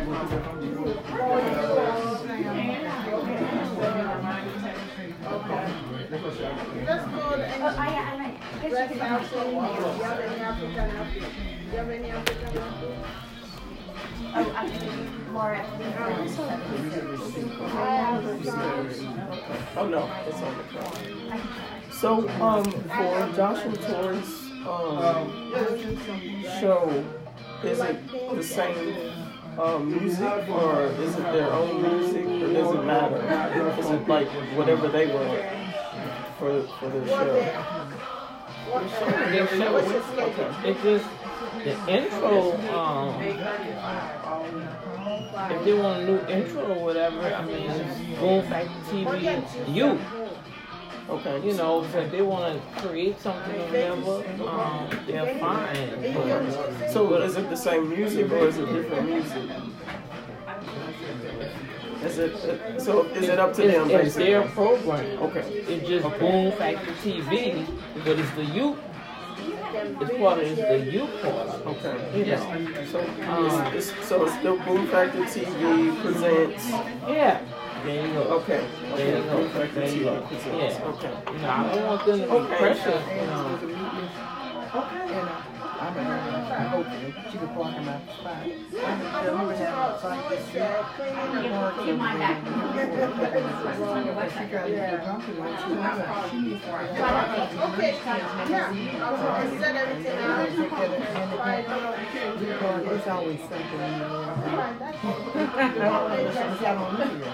Speaker 2: Let's go to any dress outfit. You have any African outfit? You have any African outfit?
Speaker 6: Oh no, it's on the car. So, um, for Joshua Torrance, um, show, is it the same, um, music or is it their own music or does it matter? Is it like whatever they want for, for their show?
Speaker 3: Their show.
Speaker 2: What's your schedule?
Speaker 3: It's just the intro. Um, if they want a new intro or whatever, I mean, it's Boom Factor TV, you.
Speaker 6: Okay.
Speaker 3: You know, if they want to create something or whatever, um, they're fine. But
Speaker 6: So is it the same music or is it different music? Is it, so is it up to them
Speaker 3: it's, it's their
Speaker 6: basically?
Speaker 3: program.
Speaker 6: Okay.
Speaker 3: It's just Boom Factor TV, but it's the youth. It's part of the U part?
Speaker 6: Okay.
Speaker 3: You know.
Speaker 6: So,
Speaker 3: Um,
Speaker 6: it's, it's, so it's still Boom Factor TV presents.
Speaker 3: Yeah. There you go.
Speaker 6: Okay.
Speaker 3: There you
Speaker 6: Okay.
Speaker 3: go.
Speaker 6: Boom Factor
Speaker 3: There you go.
Speaker 6: TV presents.
Speaker 3: Yeah.
Speaker 6: Okay.
Speaker 3: You know, I don't want them to be
Speaker 6: Okay.
Speaker 3: pressured. You know.
Speaker 7: I'm I'm hoping she could park in my spot. I'm gonna tell her to have a fight this year.
Speaker 2: Keep mine back.
Speaker 7: She got a little grumpy when she was She needs to
Speaker 2: Okay, yeah, I'll set everything out. Fine, no, no,
Speaker 7: Because It's always something in the room.
Speaker 2: fine, that's
Speaker 7: I don't live here.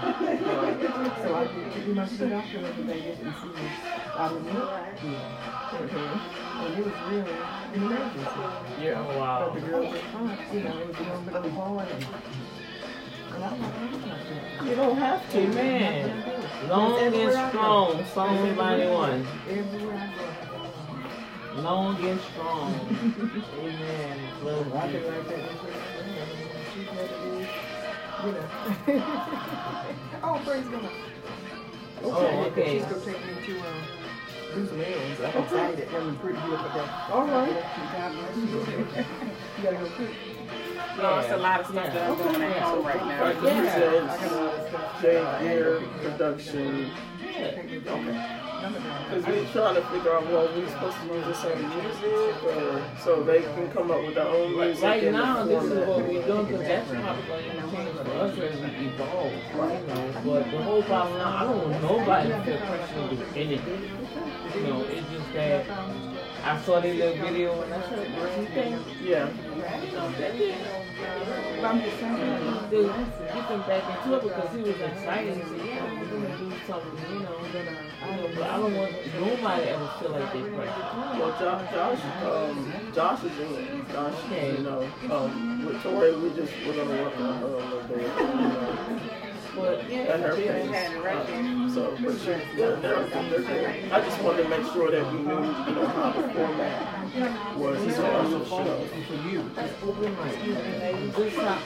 Speaker 7: So I did, you must be doctor every day just to see me. I was not here. And it was really an emergency.
Speaker 6: Yeah.
Speaker 7: But
Speaker 3: Wow.
Speaker 7: the girls were fine, you know, it was a little bit of a and. And I'm like, I'm not
Speaker 6: You don't have to.
Speaker 3: Amen. Long and strong, Psalm 91.
Speaker 7: Everywhere I go.
Speaker 3: Long and strong. Amen. Love
Speaker 7: I
Speaker 3: you.
Speaker 7: could that. She's had to do, you know. oh, praise God.
Speaker 3: Oh, okay.
Speaker 7: She's gonna take me to um, Bruce Mills. I'm excited. I'm pretty good for that. All right. God bless you. you gotta go quick.
Speaker 6: No, it's a lot of stuff that I'm going at home right now. Right,
Speaker 3: Yeah.
Speaker 6: presents
Speaker 7: I got a lot of stuff.
Speaker 6: Jay Gear Production.
Speaker 3: Yeah. Okay.
Speaker 6: Because we're trying to figure out, well, we're supposed to use the same music or so they can come up with their own music.
Speaker 3: Right
Speaker 6: in
Speaker 3: now, this is what we're doing because that's probably going to change for us as we evolve. You but the whole problem now, I don't want nobody to feel pressure to do anything. You know, it's just that I saw their little video and I said, what you think?
Speaker 6: Yeah.
Speaker 7: I'm just saying.
Speaker 3: Dude, get them back into it because he was excited. He said, yeah, we're going to do something, you know. Then I, you know, but I don't want nobody ever feel like they pregnant.
Speaker 6: Well, Josh, Josh, um, Josh is in it. Josh, you know, um, with Tori, we just we're gonna work on her a little bit. You know,
Speaker 3: But yeah,
Speaker 6: at her
Speaker 3: she
Speaker 6: pace.
Speaker 7: had it right there.
Speaker 6: So, but she, yeah, they're, they're good. I just wanted to make sure that we knew, you know, how the format was. You know, on the show.
Speaker 1: For you.
Speaker 3: open mic.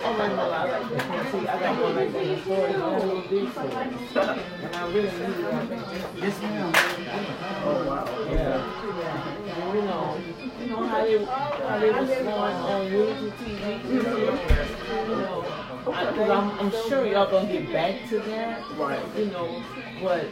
Speaker 3: Oh my God, I like that. See, I got one like this story. I got a for it. And I really needed that.
Speaker 1: Yes, ma'am.
Speaker 6: Oh wow.
Speaker 3: Yeah. And, you know, you know how they how they was going on Unity TV. Mm-hmm. Because I'm I'm sure y'all gonna get back to that.
Speaker 6: Right.
Speaker 3: You know, but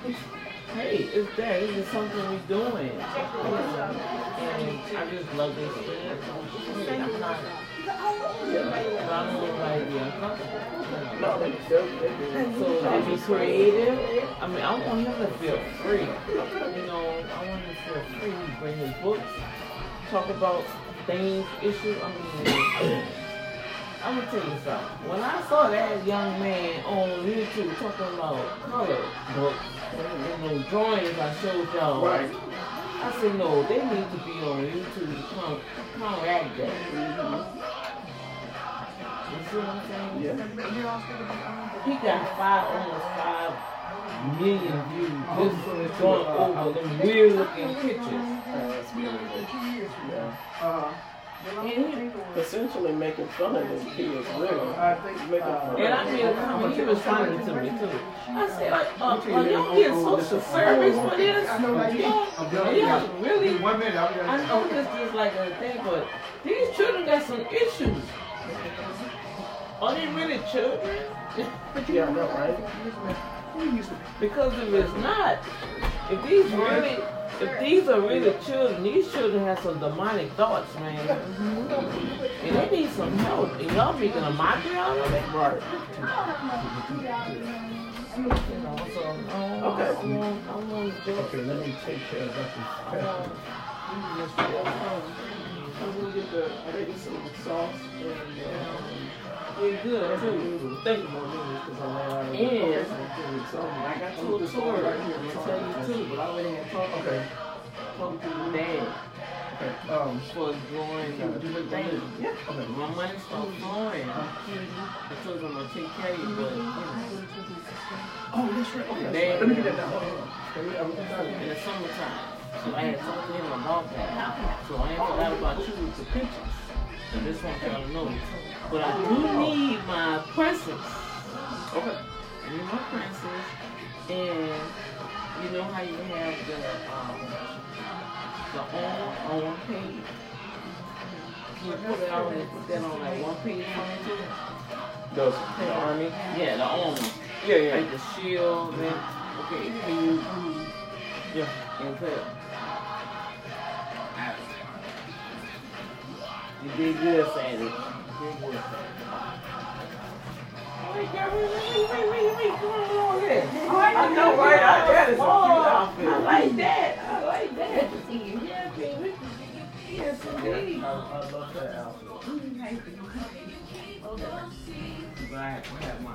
Speaker 3: hey, it's there. This is something we're doing. You know, and I just love this thing. I'm not.
Speaker 6: Yeah.
Speaker 3: I don't look like the uncomfortable.
Speaker 6: No, they, they're, they're good.
Speaker 3: So to be creative, I mean, I want him to feel free. You know, I want him to feel free. Bring his books, talk about things, issues. I mean, I'm gonna tell you something. When I saw that young man on YouTube talking about color books and those drawings I showed y'all,
Speaker 6: Right.
Speaker 3: I said, no, they need to be on YouTube to come counteract that. Mm-hmm. You see what I'm saying?
Speaker 6: Yeah.
Speaker 3: He got five, almost five million views just oh, going uh, over them weird looking pictures.
Speaker 6: That's really good. Yeah.
Speaker 1: Uh,
Speaker 3: And, he,
Speaker 6: Essentially making fun of them kids, really.
Speaker 1: I think,
Speaker 6: Making
Speaker 1: uh,
Speaker 6: fun
Speaker 3: and
Speaker 6: of
Speaker 3: I
Speaker 6: them.
Speaker 3: mean, I mean, he was funny to me too. I said, uh, uh, are y'all getting social service for this? Y'all, are y'all really?
Speaker 1: One minute, I'll be
Speaker 3: I know this is like a thing, but these children got some issues. Are they really children?
Speaker 6: Yeah, I know, right?
Speaker 3: Because if it's not, if these really, if these are really children, these children have some demonic thoughts, man. And they need some help. And y'all making a mockery out of it?
Speaker 6: Right.
Speaker 3: You know, so, I want,
Speaker 6: Okay.
Speaker 3: I want, I want to
Speaker 1: Okay, let me take care of
Speaker 3: I
Speaker 1: that.
Speaker 3: want,
Speaker 6: I'm gonna get the, I think it's some sauce and, uh,
Speaker 3: We're good too. Thank you. And I got you a story to tell you too, but I already had talked
Speaker 1: Okay,
Speaker 3: talked to dad
Speaker 1: okay, um,
Speaker 3: for drawing the thing.
Speaker 6: yeah.
Speaker 1: okay.
Speaker 3: My money started flowing. I told to take care of you, but
Speaker 1: Oh, that's right, okay.
Speaker 3: They-
Speaker 1: Let me get that down.
Speaker 3: In the summertime. So I had talked to him about that. So I ain't forgot about you with the pictures. And this one y'all know. But I do need my princess.
Speaker 6: Okay.
Speaker 3: I need my princess. And you know how you have the um the own on page. Can you put it on and put that on like one page furniture.
Speaker 6: Those, the army?
Speaker 3: Yeah, the armor.
Speaker 6: Yeah, yeah.
Speaker 3: Like the shield and okay, can you
Speaker 6: Yeah.
Speaker 3: and put You did good, Sandy. You did good, Sandy. Wait, girl, wait, wait, wait, wait, wait, come on over here.
Speaker 6: I know, right? I got it. Some cute outfit.
Speaker 3: I like that. I like that. Yeah, baby. Yes, indeed.
Speaker 1: I, I love that outfit.
Speaker 3: But I have to have my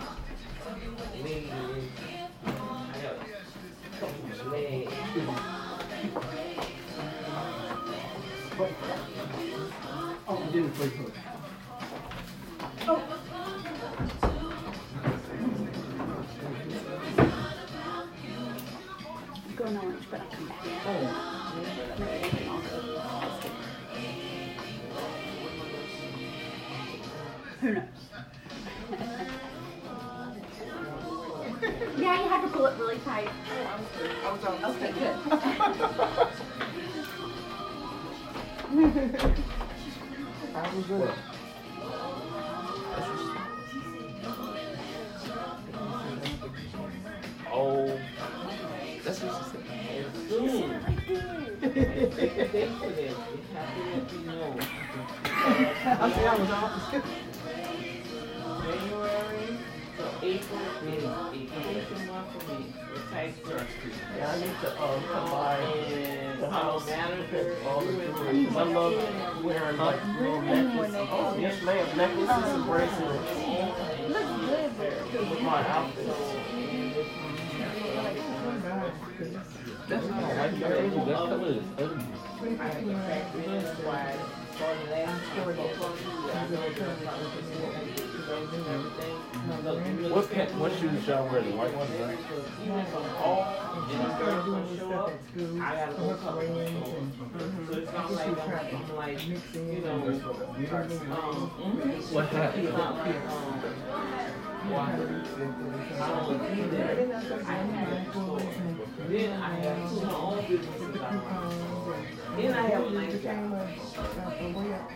Speaker 3: legs. I got a couple of legs.
Speaker 1: Oh, you didn't play hook.
Speaker 2: Go to lunch, but I'll come back. Who knows? yeah, you have to pull it really tight. I was on. Okay, good.
Speaker 1: I was good.
Speaker 3: Oh. That's what she said. Soon. Thank for that. Happy that you know.
Speaker 1: I see I was off.
Speaker 3: January the April is a crucial month for me. It's tight
Speaker 6: Yeah, I need to um, combine
Speaker 3: and
Speaker 6: the
Speaker 3: how
Speaker 6: house all the
Speaker 3: you and
Speaker 6: jewelry. 'Cause I love wearing like little necklaces. Oh, yes, ma'am. Necklaces and bracelets with my outfit.
Speaker 8: That's not like that. That color is ugly.
Speaker 3: That's why starting last year, everything.
Speaker 8: What pant, what shoes y'all wear? The white ones, right?
Speaker 3: Even if I'm off and the girl don't show up, I gotta go cover my show. So it's not like I'm, I'm like, you know.
Speaker 8: What happened?
Speaker 3: It's not like, why? I don't do that. I have a store. Then I have two of my own businesses Then I have a nice job.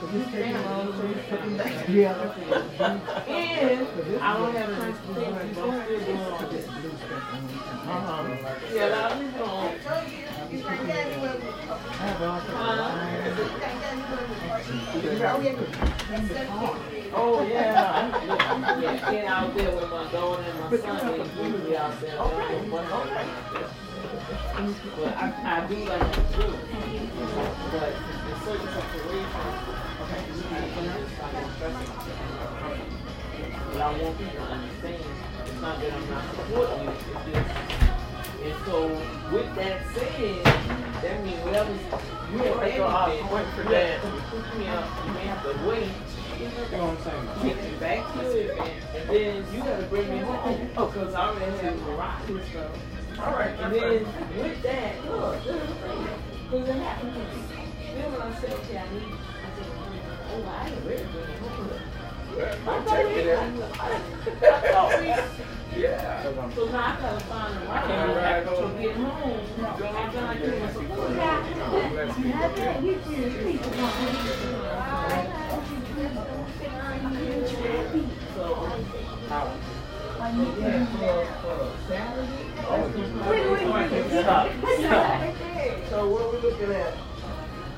Speaker 3: just
Speaker 7: taking a long
Speaker 3: family.
Speaker 7: time, putting back together.
Speaker 3: And I don't have an expectation, but I'm still doing all this. Uh-huh. Yeah, a lot of people don't.
Speaker 2: You can get anywhere with
Speaker 7: I have all kinds of
Speaker 2: You can get anywhere with
Speaker 3: Oh, yeah. I'm, yeah, yeah, getting out there with my daughter and my son, usually out there. Okay. But I, do like to do. But in certain situations, i can't do it but I want people to understand, it's not that I'm not supporting you, it's just, and so with that said, that means whatever's, you ready,
Speaker 6: uh, I'm
Speaker 3: then,
Speaker 6: waiting for that.
Speaker 3: have to you may have to wait,
Speaker 8: You know what I'm saying?
Speaker 3: get back to it, and, then you gotta bring me home, oh, cause I already have a rock and stuff.
Speaker 6: All right,
Speaker 3: And then with that, look, this is the cause it happened to me. Then when I said, okay, I need, I said, oh, I ain't ready to bring it. I thought we, I thought we,
Speaker 4: Yeah.
Speaker 3: so now I gotta find a
Speaker 4: can't
Speaker 3: ride
Speaker 4: ride
Speaker 3: to
Speaker 4: home.
Speaker 3: get home. After I get my support.
Speaker 6: Stop. Stop. So what are we looking at?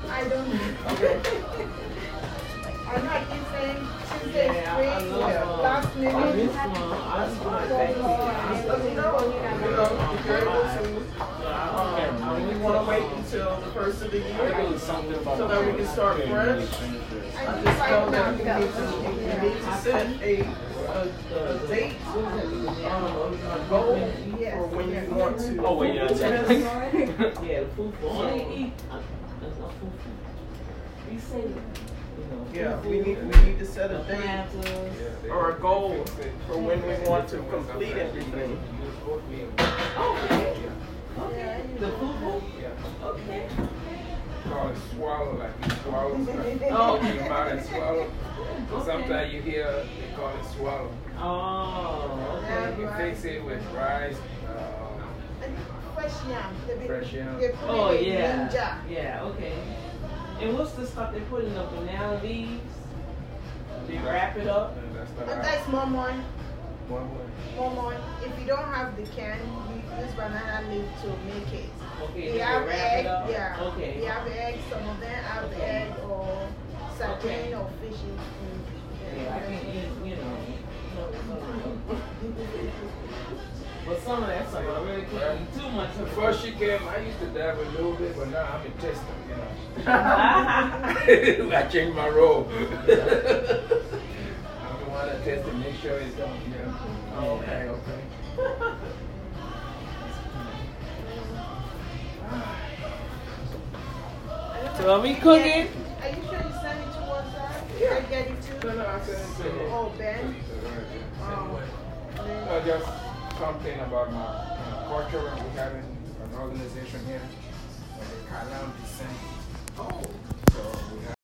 Speaker 2: I don't know.
Speaker 6: Okay.
Speaker 2: I'm not keep saying Tuesday
Speaker 3: Yeah, I- I
Speaker 2: free,
Speaker 3: love, uh,
Speaker 2: last
Speaker 3: I
Speaker 2: minute.
Speaker 3: one. I just want to thank you.
Speaker 6: Just let me know. You know, if you're able to. Um, we want to wait until the first of the year so that we can start fresh. I just know that we need to, we need to set a, a, a date, um, a goal for when you want to.
Speaker 8: Oh, wait, yeah.
Speaker 6: test.
Speaker 3: Yeah, the food for only eat. That's not food for. Be safe. You know,
Speaker 6: Yeah, we need, we need to set a date
Speaker 3: Planters.
Speaker 6: or a goal for when we want to complete everything.
Speaker 3: Okay. Okay. The food for. Okay.
Speaker 4: Call it swallow, like you swallow stuff.
Speaker 3: Oh.
Speaker 4: Open your mouth and swallow. Sometimes you hear they call it swallow.
Speaker 3: Oh, okay.
Speaker 4: You fix it with rice, um,
Speaker 2: Fresh yam. They be-
Speaker 4: Fresh yam.
Speaker 3: Oh, yeah.
Speaker 2: ginger.
Speaker 3: Yeah, okay. And what's the stuff they put in the banana leaves? They wrap it up?
Speaker 4: and that's the
Speaker 2: But that's more more,
Speaker 4: one way.
Speaker 2: more more. If you don't have the can, you use banana leaf to make it.
Speaker 3: Okay,
Speaker 2: They
Speaker 3: they
Speaker 2: have
Speaker 3: wrap
Speaker 2: egg,
Speaker 3: it
Speaker 2: yeah.
Speaker 3: Okay.
Speaker 2: They have egg, some of them have egg or sardine
Speaker 3: Okay.
Speaker 2: or fish. in-
Speaker 3: Yeah, I can eat, you know. But some of that stuff, I really can't eat too much of it.
Speaker 4: Before she came, I used to dabble a little bit, but now I'm a tester, you know. I changed my role. I'm the one that tests to make sure it's done, you know.
Speaker 6: Oh, okay, okay.
Speaker 3: So are we cooking?
Speaker 2: Are you sure you send it to WhatsApp? Yeah. I get it too.
Speaker 4: No, no, I said it's uh,
Speaker 2: Oh, Ben.
Speaker 4: Oh.
Speaker 2: Ben.
Speaker 4: Uh, just something about my you know, culture. We have an organization here, the Kalam Descent. Oh. So we have